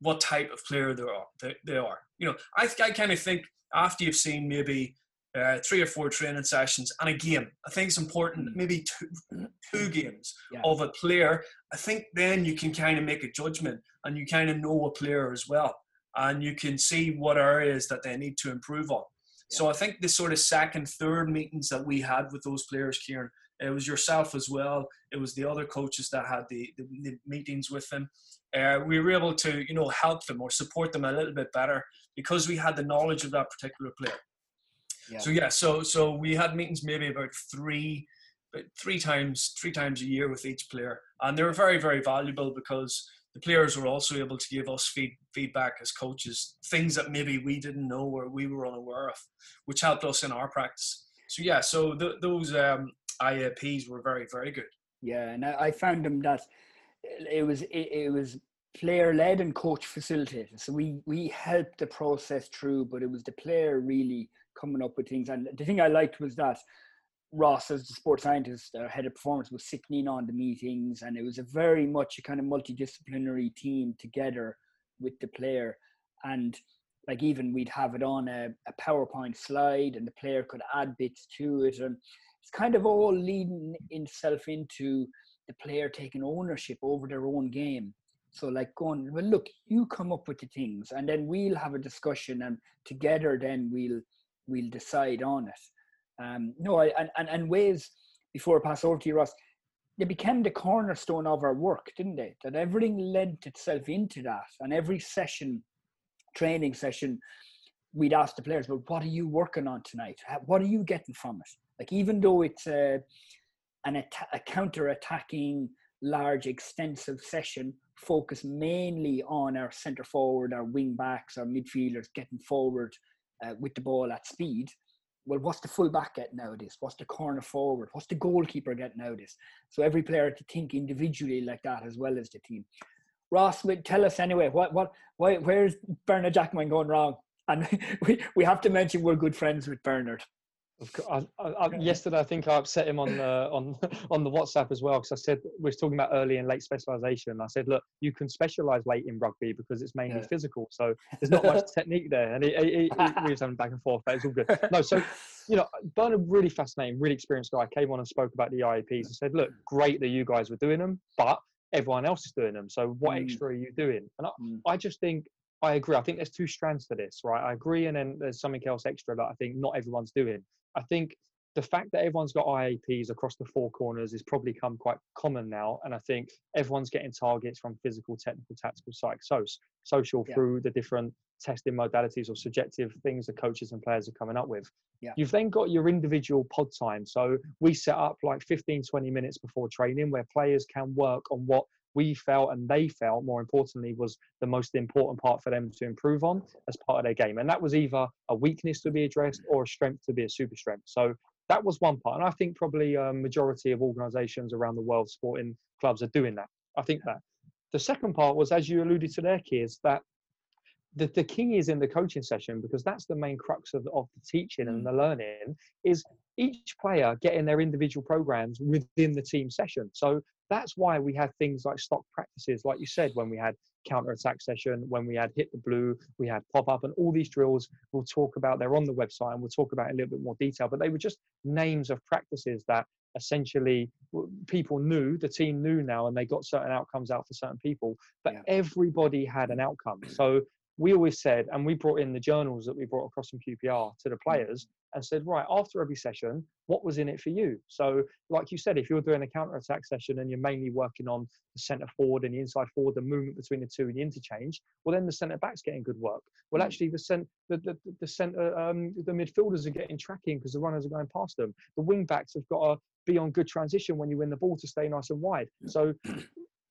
what type of player they are. They, are. You know, I, I kind of think after you've seen maybe uh, three or four training sessions and a game, I think it's important. Maybe two, two games yeah. of a player. I think then you can kind of make a judgment and you kind of know a player as well, and you can see what areas that they need to improve on. So I think the sort of second, third meetings that we had with those players, Ciaran, it was yourself as well. It was the other coaches that had the, the, the meetings with them. Uh, we were able to, you know, help them or support them a little bit better because we had the knowledge of that particular player. Yeah. So yeah, so so we had meetings maybe about three, three times, three times a year with each player, and they were very very valuable because the players were also able to give us feed, feedback as coaches, things that maybe we didn't know or we were unaware of, which helped us in our practice. So yeah, so the, those um, IAPs were very very good. Yeah, and I found them that it was it, it was player led and coach facilitated. So we we helped the process through, but it was the player really coming up with things. And the thing I liked was that Ross, as the sports scientist, uh, head of performance, was sitting in on the meetings, and it was a very much a kind of multidisciplinary team together with the player. And like even we'd have it on a, a PowerPoint slide, and the player could add bits to it, and it's kind of all leading itself into the player taking ownership over their own game. So like going, well, look, you come up with the things, and then we'll have a discussion, and together then we'll we'll decide on it. Um, no, I, and, and and ways before I pass over to you, Ross, they became the cornerstone of our work, didn't they? That everything lent itself into that, and every session, training session, we'd ask the players, "Well, what are you working on tonight? What are you getting from it?" Like even though it's a an a counter-attacking, large, extensive session focused mainly on our centre forward, our wing backs, our midfielders getting forward uh, with the ball at speed. Well, what's the full back getting nowadays? What's the corner forward? What's the goalkeeper getting nowadays? So every player to think individually like that as well as the team. Ross, tell us anyway. What, what, why, where's Bernard Jackman going wrong? And [LAUGHS] we, we have to mention we're good friends with Bernard. I, I, I, yesterday, I think I upset him on the [LAUGHS] on on the WhatsApp as well because I said we were talking about early and late specialisation. I said, look, you can specialise late in rugby because it's mainly yeah. physical, so there's not much technique there. And he, he, he, we was having back and forth, but it's all good. No, so you know, Bernard, really fascinating, really experienced guy. Came on and spoke about the IEPs and said, look, great that you guys were doing them, but everyone else is doing them. So what mm. extra are you doing? And I, mm. I just think I agree. I think there's two strands to this, right? I agree, and then there's something else extra that I think not everyone's doing. I think the fact that everyone's got IAPs across the four corners has probably come quite common now. And I think everyone's getting targets from physical, technical, tactical, psych, so, social yeah. through the different testing modalities or subjective things the coaches and players are coming up with. Yeah. You've then got your individual pod time. So we set up like 15, 20 minutes before training where players can work on what we felt and they felt more importantly was the most important part for them to improve on as part of their game. And that was either a weakness to be addressed or a strength to be a super strength. So that was one part. And i think probably a majority of organizations around the world sporting clubs are doing that. I think that. The second part was as you alluded to there kids that the, the king is in the coaching session because that's the main crux of, of the teaching and mm. the learning is each player getting their individual programs within the team session. So that's why we had things like stock practices, like you said, when we had counter attack session, when we had hit the blue, we had pop up, and all these drills we'll talk about. They're on the website and we'll talk about in a little bit more detail. But they were just names of practices that essentially people knew, the team knew now, and they got certain outcomes out for certain people. But yeah. everybody had an outcome. So we always said, and we brought in the journals that we brought across from QPR to the mm. players and said, right, after every session, what was in it for you? So, like you said, if you're doing a counter attack session and you're mainly working on the centre forward and the inside forward, the movement between the two and the interchange, well, then the centre back's getting good work. Well, mm. actually, the cent- the, the, the centre, um, the midfielders are getting tracking because the runners are going past them. The wing backs have got to be on good transition when you win the ball to stay nice and wide. So [CLEARS THROAT]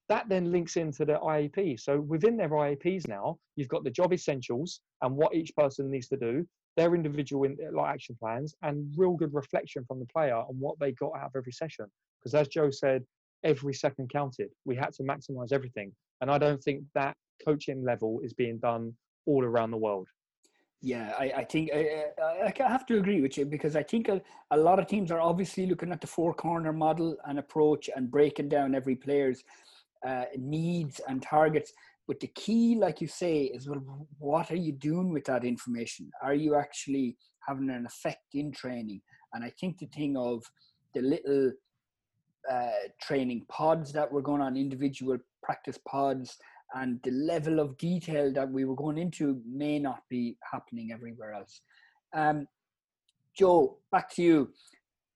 that then links into the IAP. So within their IAPs now, you've got the job essentials and what each person needs to do, their individual in, like action plans, and real good reflection from the player on what they got out of every session. Because as Joe said, every second counted. We had to maximize everything, and I don't think that coaching level is being done all around the world. Yeah, I, I think I, I, have to agree with you because I think a, a lot of teams are obviously looking at the four corner model and approach and breaking down every player's uh, needs and targets. But the key, like you say, is well, what are you doing with that information? Are you actually having an effect in training? And I think the thing of the little uh, training pods that were going on, individual practice pods, and the level of detail that we were going into may not be happening everywhere else. Um, Joe, back to you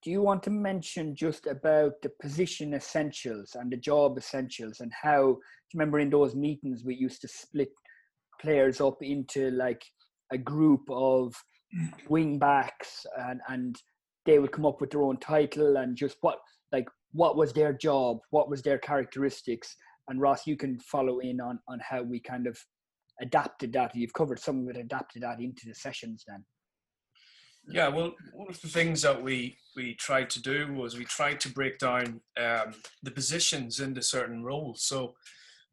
do you want to mention just about the position essentials and the job essentials and how remember in those meetings we used to split players up into like a group of [CLEARS THROAT] wing backs and and they would come up with their own title and just what like what was their job what was their characteristics? And ross you can follow in on on how we kind of adapted that. You've covered some of it adapted that into the sessions then yeah, well, one of the things that we we tried to do was we tried to break down um, the positions into certain roles. So,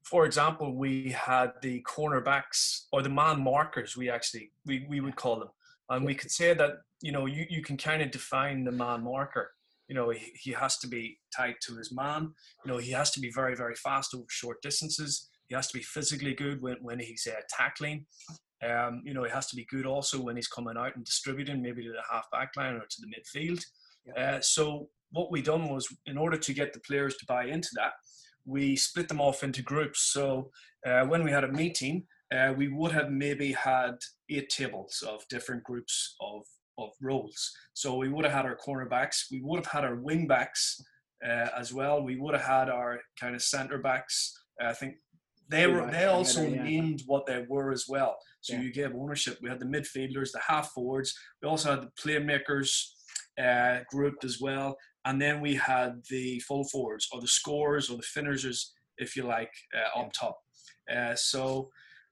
for example, we had the cornerbacks or the man markers. We actually we we would call them, And we could say that, you know, you, you can kind of define the man marker. You know, he, he has to be tied to his man. You know, he has to be very, very fast over short distances. He has to be physically good when, when he's uh, tackling. Um, you know, he has to be good also when he's coming out and distributing, maybe to the half back line or to the midfield. Yeah. Uh, so what we done was, in order to get the players to buy into that, we split them off into groups. So uh, when we had a meeting, uh, we would have maybe had eight tables of different groups of, of roles. So we would have had our cornerbacks, we would have had our wing backs uh, as well. We would have had our kind of centre backs. I think they were they also yeah. named what they were as well. So yeah. you gave ownership. We had the midfielders, the half forwards. We also had the playmakers uh, grouped as well, and then we had the full forwards or the scorers or the finishers, if you like, uh, up top. Uh, so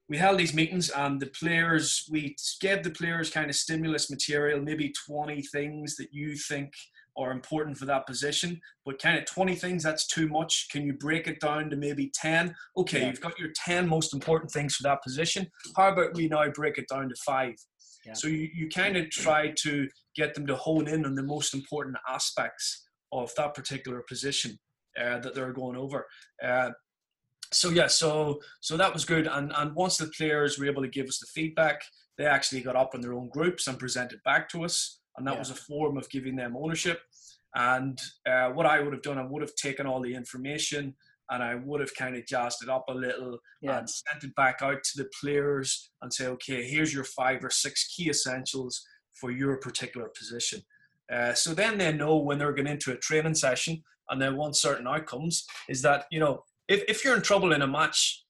we held these meetings and the players we gave the players kind of stimulus material maybe 20 things that you think are important for that position but kind of 20 things that's too much can you break it down to maybe 10 okay yeah. you've got your 10 most important things for that position how about we now break it down to five yeah. so you, you kind of try to get them to hone in on the most important aspects of that particular position uh, that they're going over uh, so yeah, so so that was good. And and once the players were able to give us the feedback, they actually got up in their own groups and presented back to us, and that yeah. was a form of giving them ownership. And uh, what I would have done, I would have taken all the information and I would have kind of jazzed it up a little yeah. and sent it back out to the players and say, okay, here's your five or six key essentials for your particular position. Uh, so then they know when they're going into a training session and they want certain outcomes is that, you know, if, if you're in trouble in a match,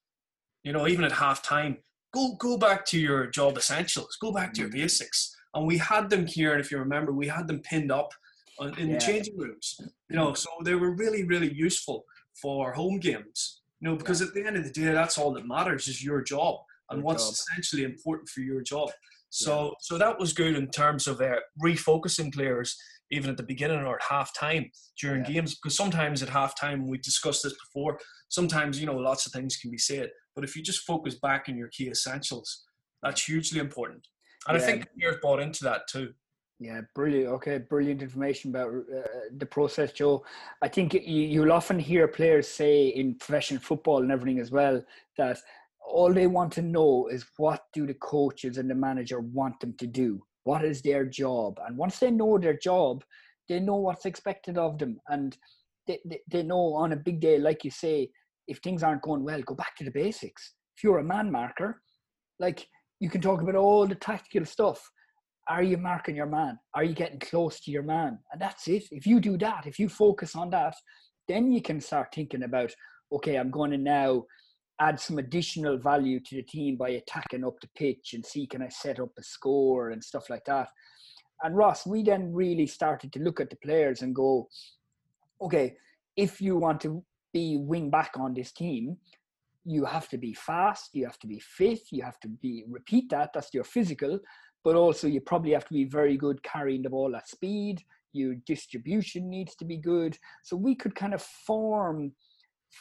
you know, even at half time, go go back to your job essentials, go back to your mm. basics. And we had them here, and if you remember, we had them pinned up in yeah. the changing rooms. You know, so they were really, really useful for home games. You know, because at the end of the day, that's all that matters is your job and your what's job. essentially important for your job. So, yeah. so that was good in terms of uh, refocusing players even at the beginning or at half time during yeah. games because sometimes at half time we discussed this before sometimes you know lots of things can be said but if you just focus back on your key essentials that's hugely important and yeah. i think players bought into that too yeah, brilliant. Okay, brilliant information about uh, the process, Joe. I think you, you'll often hear players say in professional football and everything as well that all they want to know is what do the coaches and the manager want them to do? What is their job? And once they know their job they know what's expected of them. And they, they, they know on a big day like you say if things aren't going well go back to the basics. If you're a man marker like you can talk about all the tactical stuff are you marking your man? Are you getting close to your man? And that's it. If you do that if you focus on that then you can start thinking about okay i'm going to now add some additional value to the team by attacking up the pitch and see can I set up a score and stuff like that. And Ross, we then really started to look at the players and go, okay, if you want to be wing back on this team, you have to be fast, you have to be fit, you have to be repeat that, that's your physical, but also you probably have to be very good carrying the ball at speed, your distribution needs to be good. So we could kind of form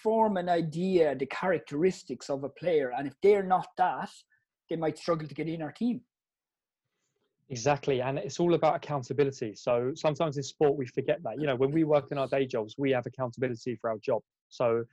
form an idea, the characteristics of a player. And if they're not that, they might struggle to get in our team. Exactly. And it's all about accountability. So sometimes in sport, we forget that. You know, when we work in our day jobs, we have accountability for our job. So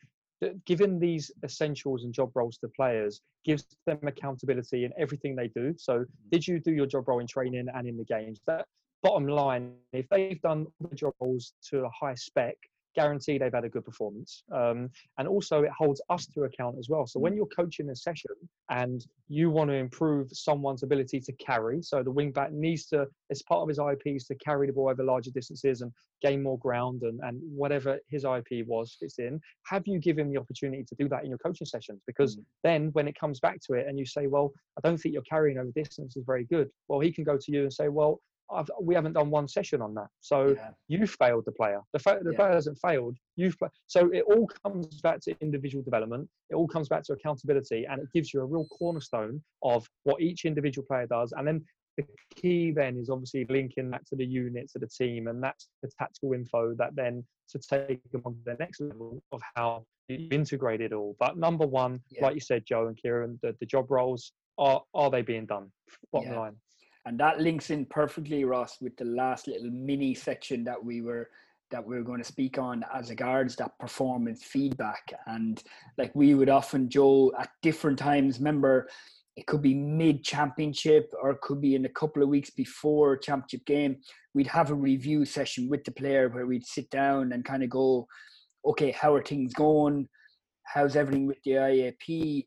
giving these essentials and job roles to players gives them accountability in everything they do. So mm. did you do your job role in training and in the games? That bottom line, if they've done the job roles to a high spec, guarantee they've had a good performance. Um, and also, it holds us to account as well. So when mm. you're coaching a session and you want to improve someone's ability to carry, so the wing back needs to, as part of his IPs, to carry the ball over larger distances and gain more ground and, and whatever his IP was fits in. Have you given the opportunity to do that in your coaching sessions? Because mm. then when it comes back to it and you say, well, I don't think you're carrying over distance is very good. Well, he can go to you and say, well, I've, we haven't done one session on that. So yeah. you failed the player. The, fa- the yeah. player hasn't failed. You've so it all comes back to individual development. It all comes back to accountability, and it gives you a real cornerstone of what each individual player does. And then the key then is obviously linking that to the unit, to the team, and that's the tactical info that then to take them on to the next level of how you integrate it all. But number one, yeah. like you said, Joe and Ciaran, the, the job roles are are they being done? Bottom line. And that links in perfectly, Ross, with the last little mini section that we were that we are going to speak on as regards that performance feedback. And like we would often, Joe, at different times, remember it could be mid championship or it could be in a couple of weeks before championship game. We'd have a review session with the player where we'd sit down and kind of go, okay, how are things going? How's everything with the IAP?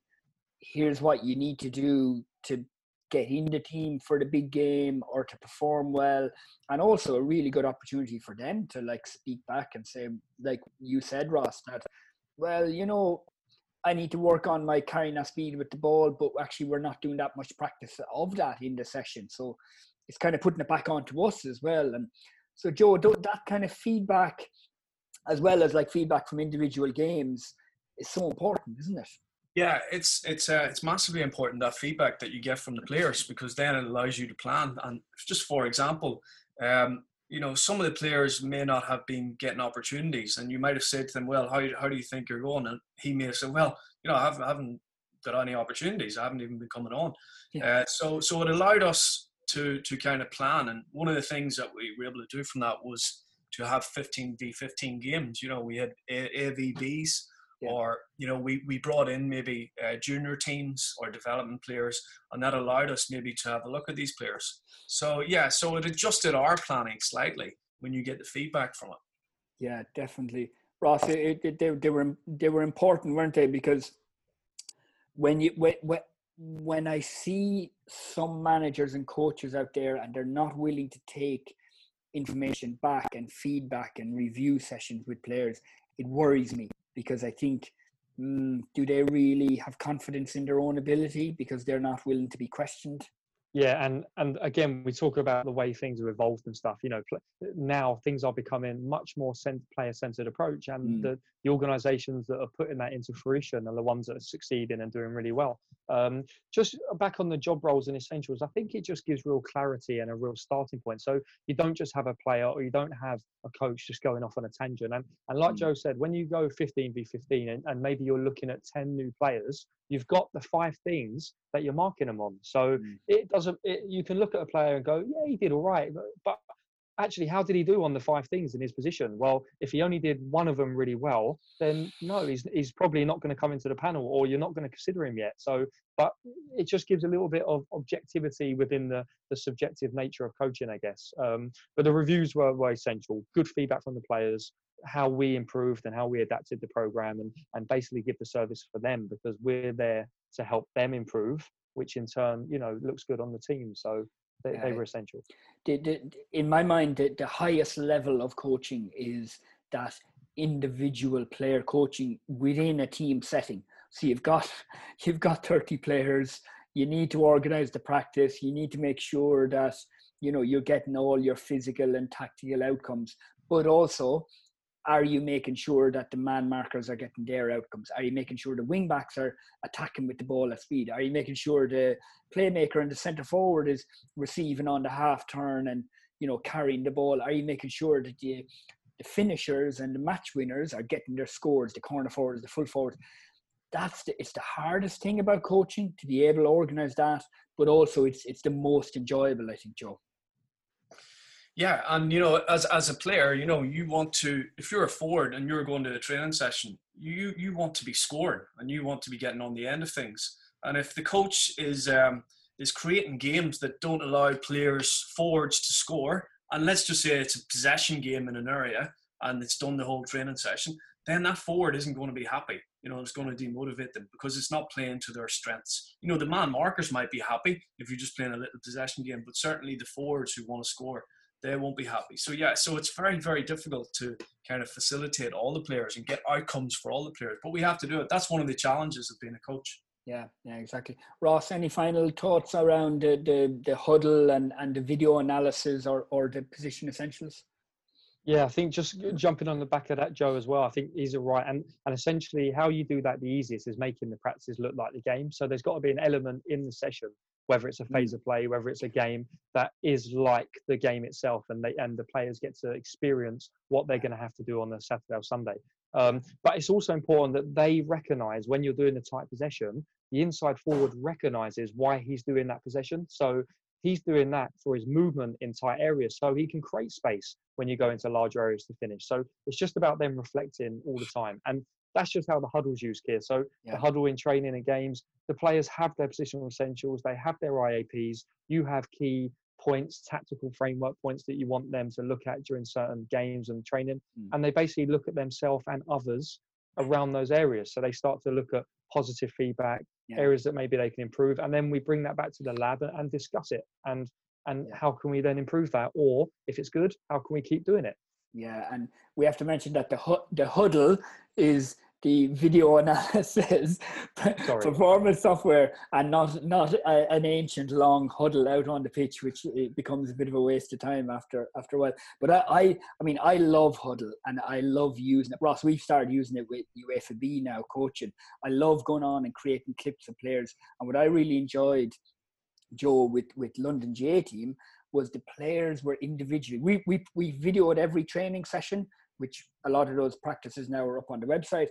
Here's what you need to do to get in the team for the big game or to perform well and also a really good opportunity for them to like speak back and say like you said ross that well you know i need to work on my carrying that speed with the ball but actually we're not doing that much practice of that in the session. So it's kind of putting it back onto us as well and so joe that kind of feedback as well as like feedback from individual games is so important isn't it yeah, it's it's uh, it's massively important that feedback that you get from the players because then it allows you to plan. And just for example, um, you know, some of the players may not have been getting opportunities, and you might have said to them, "Well, how how do you think you're going?" And he may have said, "Well, you know, I haven't, I haven't got any opportunities. I haven't even been coming on." Yeah. Uh, so so it allowed us to to kind of plan. And one of the things that we were able to do from that was to have 15 v 15 games. You know, we had AVBs yeah. or you know we, we brought in maybe uh, junior teams or development players and that allowed us maybe to have a look at these players. So yeah so it adjusted our planning slightly when you get the feedback from it. Yeah definitely. Ross it, it, they, they were they were important weren't they? Because when you when, when i see some managers and coaches out there and they're not willing to take information back and feedback and review sessions with players it worries me because I think mm, do they really have confidence in their own ability because they're not willing to be questioned? Yeah, and and again, we talk about the way things have evolved and stuff. You know, now things are becoming much more player-centered approach, and mm. the the organisations that are putting that into fruition are the ones that are succeeding and doing really well. Um, just back on the job roles and essentials, I think it just gives real clarity and a real starting point. So you don't just have a player or you don't have a coach just going off on a tangent. And and like mm. Joe said, when you go 15 v 15 and, and maybe you're looking at 10 new players, you've got the five things that you're marking them on. So mm. it doesn't. It, you can look at a player and go, yeah, he did all right, but, but actually, how did he do on the five things in his position? Well, if he only did one of them really well, then no, he's he's probably not going to come into the panel, or you're not going to consider him yet. So, but it just gives a little bit of objectivity within the the subjective nature of coaching, I guess. Um, but the reviews were, were essential. Good feedback from the players, how we improved and how we adapted the program, and and basically give the service for them because we're there to help them improve, which in turn, you know, looks good on the team. So they, they were essential. In my mind, the, the highest level of coaching is that individual player coaching within a team setting. So you've got [LAUGHS] you've got 30 players. You need to organize the practice. You need to make sure that you know you're getting all your physical and tactical outcomes, but also are you making sure that the man markers are getting their outcomes? Are you making sure the wing backs are attacking with the ball at speed? Are you making sure the playmaker and the centre forward is receiving on the half turn and you know carrying the ball? Are you making sure that the the finishers and the match winners are getting their scores, the corner forwards, the full forwards? That's the, it's the hardest thing about coaching to be able to organise that, but also it's it's the most enjoyable, I think, Joe. Yeah, and you know, as as a player, you know, you want to if you're a forward and you're going to a training session, you you want to be scoring and you want to be getting on the end of things. And if the coach is um, is creating games that don't allow players forwards to score, and let's just say it's a possession game in an area and it's done the whole training session, then that forward isn't going to be happy. You know, it's going to demotivate them because it's not playing to their strengths. You know, the man markers might be happy if you're just playing a little possession game, but certainly the forwards who want to score they won't be happy. So yeah, so it's very very difficult to kind of facilitate all the players and get outcomes for all the players. But we have to do it. That's one of the challenges of being a coach. Yeah, yeah, exactly. Ross, any final thoughts around the the, the Hudl and, and the video analysis or, or the position essentials? Yeah, I think just jumping on the back of that, Joe, as well. I think he's a right, and and essentially how you do that the easiest is making the practices look like the game. So there's got to be an element in the session whether it's a mm. phase of play, whether it's a game that is like the game itself, and they and the players get to experience what they're going to have to do on the Saturday or Sunday. Um, but it's also important that they recognise when you're doing the tight possession, the inside forward recognises why he's doing that possession. So he's doing that for his movement in tight areas so he can create space when you go into larger areas to finish. So it's just about them reflecting all the time. And that's just how the Hudl's used here. So yeah. the Hudl in training and games, the players have their positional essentials, they have their IAPs, you have key points, tactical framework points that you want them to look at during certain games and training. Mm. And they basically look at themselves and others around those areas. So they start to look at positive feedback, yeah. areas that maybe they can improve, and then we bring that back to the lab and discuss it. And and yeah. how can we then improve that? Or if it's good, how can we keep doing it? Yeah, and we have to mention that the the Hudl is the video [LAUGHS] analysis performance software and not not a, an ancient long huddle out on the pitch which becomes a bit of a waste of time after after a while. But I, I i mean i love Hudl and i love using it. Ross we've started using it with uefa now coaching. I love going on and creating clips of players. And what i really enjoyed joe with with london GAA team was the players were individually we we, we videoed every training session which a lot of those practices now are up on the website.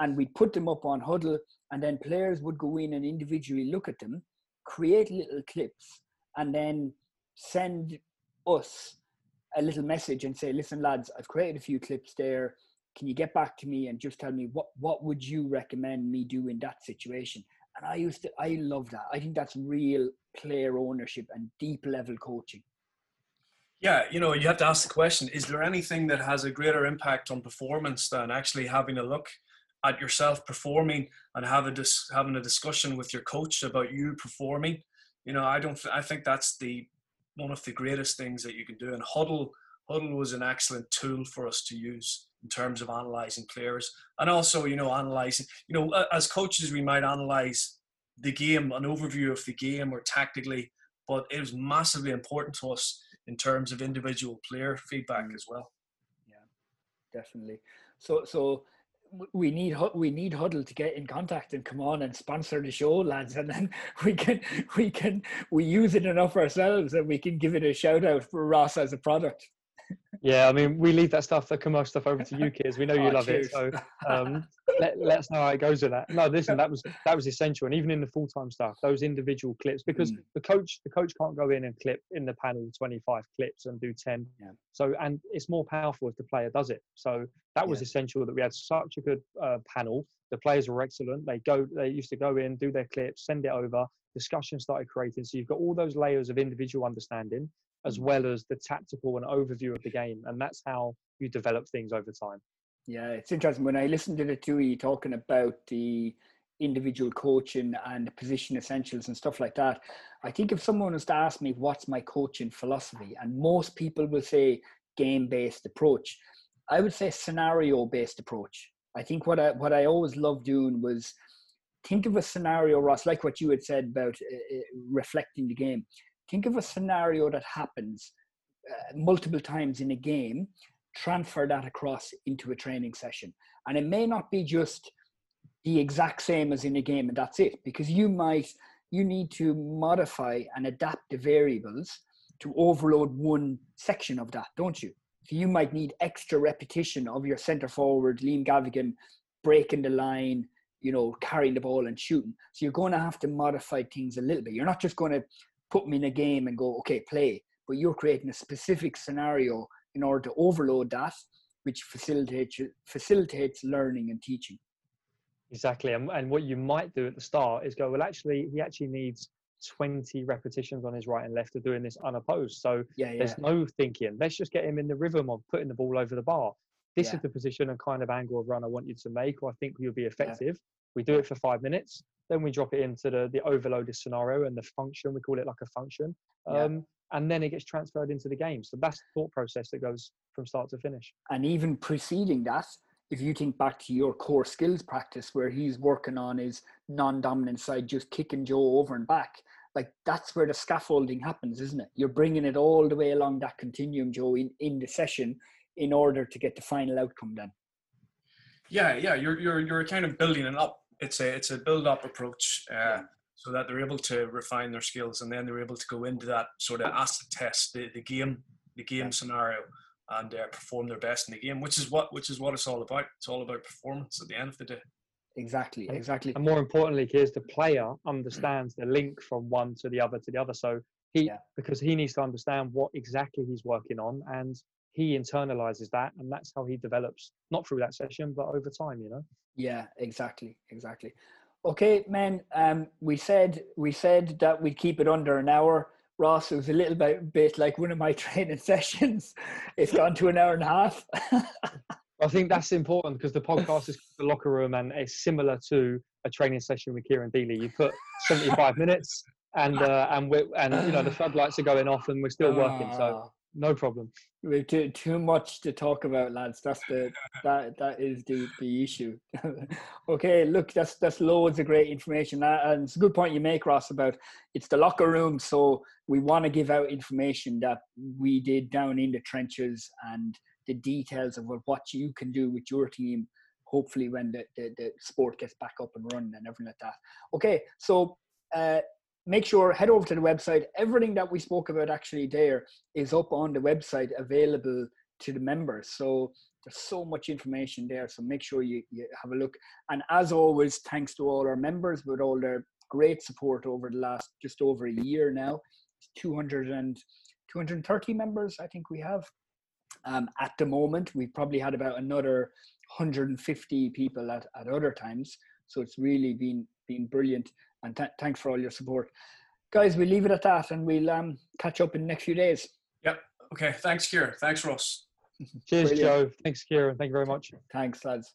And we'd put them up on Hudl, and then players would go in and individually look at them, create little clips, and then send us a little message and say, listen, lads, I've created a few clips there. Can you get back to me and just tell me what, what would you recommend me do in that situation? And I used to, I love that. I think that's real player ownership and deep level coaching. Yeah, you know, you have to ask the question is there anything that has a greater impact on performance than actually having a look at yourself performing and have a dis- having a discussion with your coach about you performing? You know, I don't, I think that's the one of the greatest things that you can do. And Hudl, Hudl was an excellent tool for us to use in terms of analyzing players and also, you know, analyzing, you know, as coaches, we might analyze the game, an overview of the game or tactically, but it was massively important to us in terms of individual player feedback mm. as well. Yeah, definitely. So so we need we need Hudl to get in contact and come on and sponsor the show, lads, and then [LAUGHS] we can we can we use it enough ourselves and we can give it a shout out for Ross as a product yeah, I mean, we leave that stuff, the commercial stuff, over to you, [LAUGHS] kids. We know you oh, love cheers. it, so [LAUGHS] um, let, let us know how it goes with that. No, listen, that was that was essential, and even in the full time stuff, those individual clips, because mm. the coach the coach can't go in and clip in the panel twenty five clips and do ten. Yeah. So, and it's more powerful if the player does it. So that was yeah. essential that we had such a good uh, panel. The players were excellent. They go, they used to go in, do their clips, send it over. Discussion started creating. So you've got all those layers of individual understanding as well as the tactical and overview of the game. And that's how you develop things over time. Yeah, it's interesting. When I listened to the two of you talking about the individual coaching and position essentials and stuff like that, I think if someone was to ask me what's my coaching philosophy, and most people will say game based approach, I would say scenario based approach. I think what I what I always loved doing was think of a scenario, Ross, like what you had said about uh, reflecting the game think of a scenario that happens uh, multiple times in a game transfer that across into a training session. And it may not be just the exact same as in a game and that's it because you might you need to modify and adapt the variables to overload one section of that don't you? So you might need extra repetition of your center forward liam gavigan breaking the line you know carrying the ball and shooting. So you're going to have to modify things a little bit. You're not just going to put me in a game and go, okay, play. But you're creating a specific scenario in order to overload that, which facilitates facilitates learning and teaching. Exactly, and, and what you might do at the start is go, well, actually, he actually needs 20 repetitions on his right and left of doing this unopposed. So yeah, yeah. there's no thinking. Let's just get him in the rhythm of putting the ball over the bar. This yeah. is the position and kind of angle of run I want you to make, or I think you'll be effective. We do it for five minutes. Then we drop it into the, the overloaded scenario and the function, we call it like a function. Um, yeah. And then it gets transferred into the game. So that's the thought process that goes from start to finish. And even preceding that, if you think back to your core skills practice where he's working on his non-dominant side, just kicking Joe over and back, like that's where the scaffolding happens, isn't it? You're bringing it all the way along that continuum, Joe, in, in the session in order to get the final outcome then. Yeah, yeah, you're you're you're kind of building it up it's a it's a build up approach uh, so that they're able to refine their skills and then they're able to go into that sort of acid test the, the game the game scenario and uh, perform their best in the game which is what which is what it's all about. It's all about performance at the end of the day. Exactly exactly. and more importantly here's the player understands the link from one to the other to the other. So He Yeah. because he needs to understand what exactly he's working on, and he internalizes that, and that's how he develops. Not through that session, but over time. You know. Yeah, exactly, exactly. Okay, man. Um, we said we said that we'd keep it under an hour. Ross, it was a little bit, bit like one of my [LAUGHS] training sessions. It's gone to an hour and a half. [LAUGHS] I think that's important because the podcast is the locker room, and it's similar to a training session with Ciaran Deely. You put seventy-five minutes, and uh, and we and you know the floodlights are going off, and we're still working. So Ah, no problem. we've too too much to talk about, lads. That's the that that is the the issue. [LAUGHS] okay, look, that's that's loads of great information, and it's a good point you make, Ross, about it's the locker room. So we want to give out information that we did down in the trenches and the details of what, what you can do with your team. Hopefully, when the, the, the sport gets back up and running and everything like that. Okay, so uh, make sure head over to the website. Everything that we spoke about actually there is up on the website available to the members. So there's so much information there. So make sure you, you have a look. And as always, thanks to all our members with all their great support over the last just over a year now. 200 and 230 members, I think we have. Um, at the moment, we've probably had about another 150 people at, at other times. So it's really been been brilliant. And th- thanks for all your support. Guys, we'll leave it at that and we'll um, catch up in the next few days. Yep. Okay. Thanks, Ciaran. Thanks, Ross. Cheers, Brilliant. Joe. Thanks, Ciaran. Thank you very much. Thanks, lads.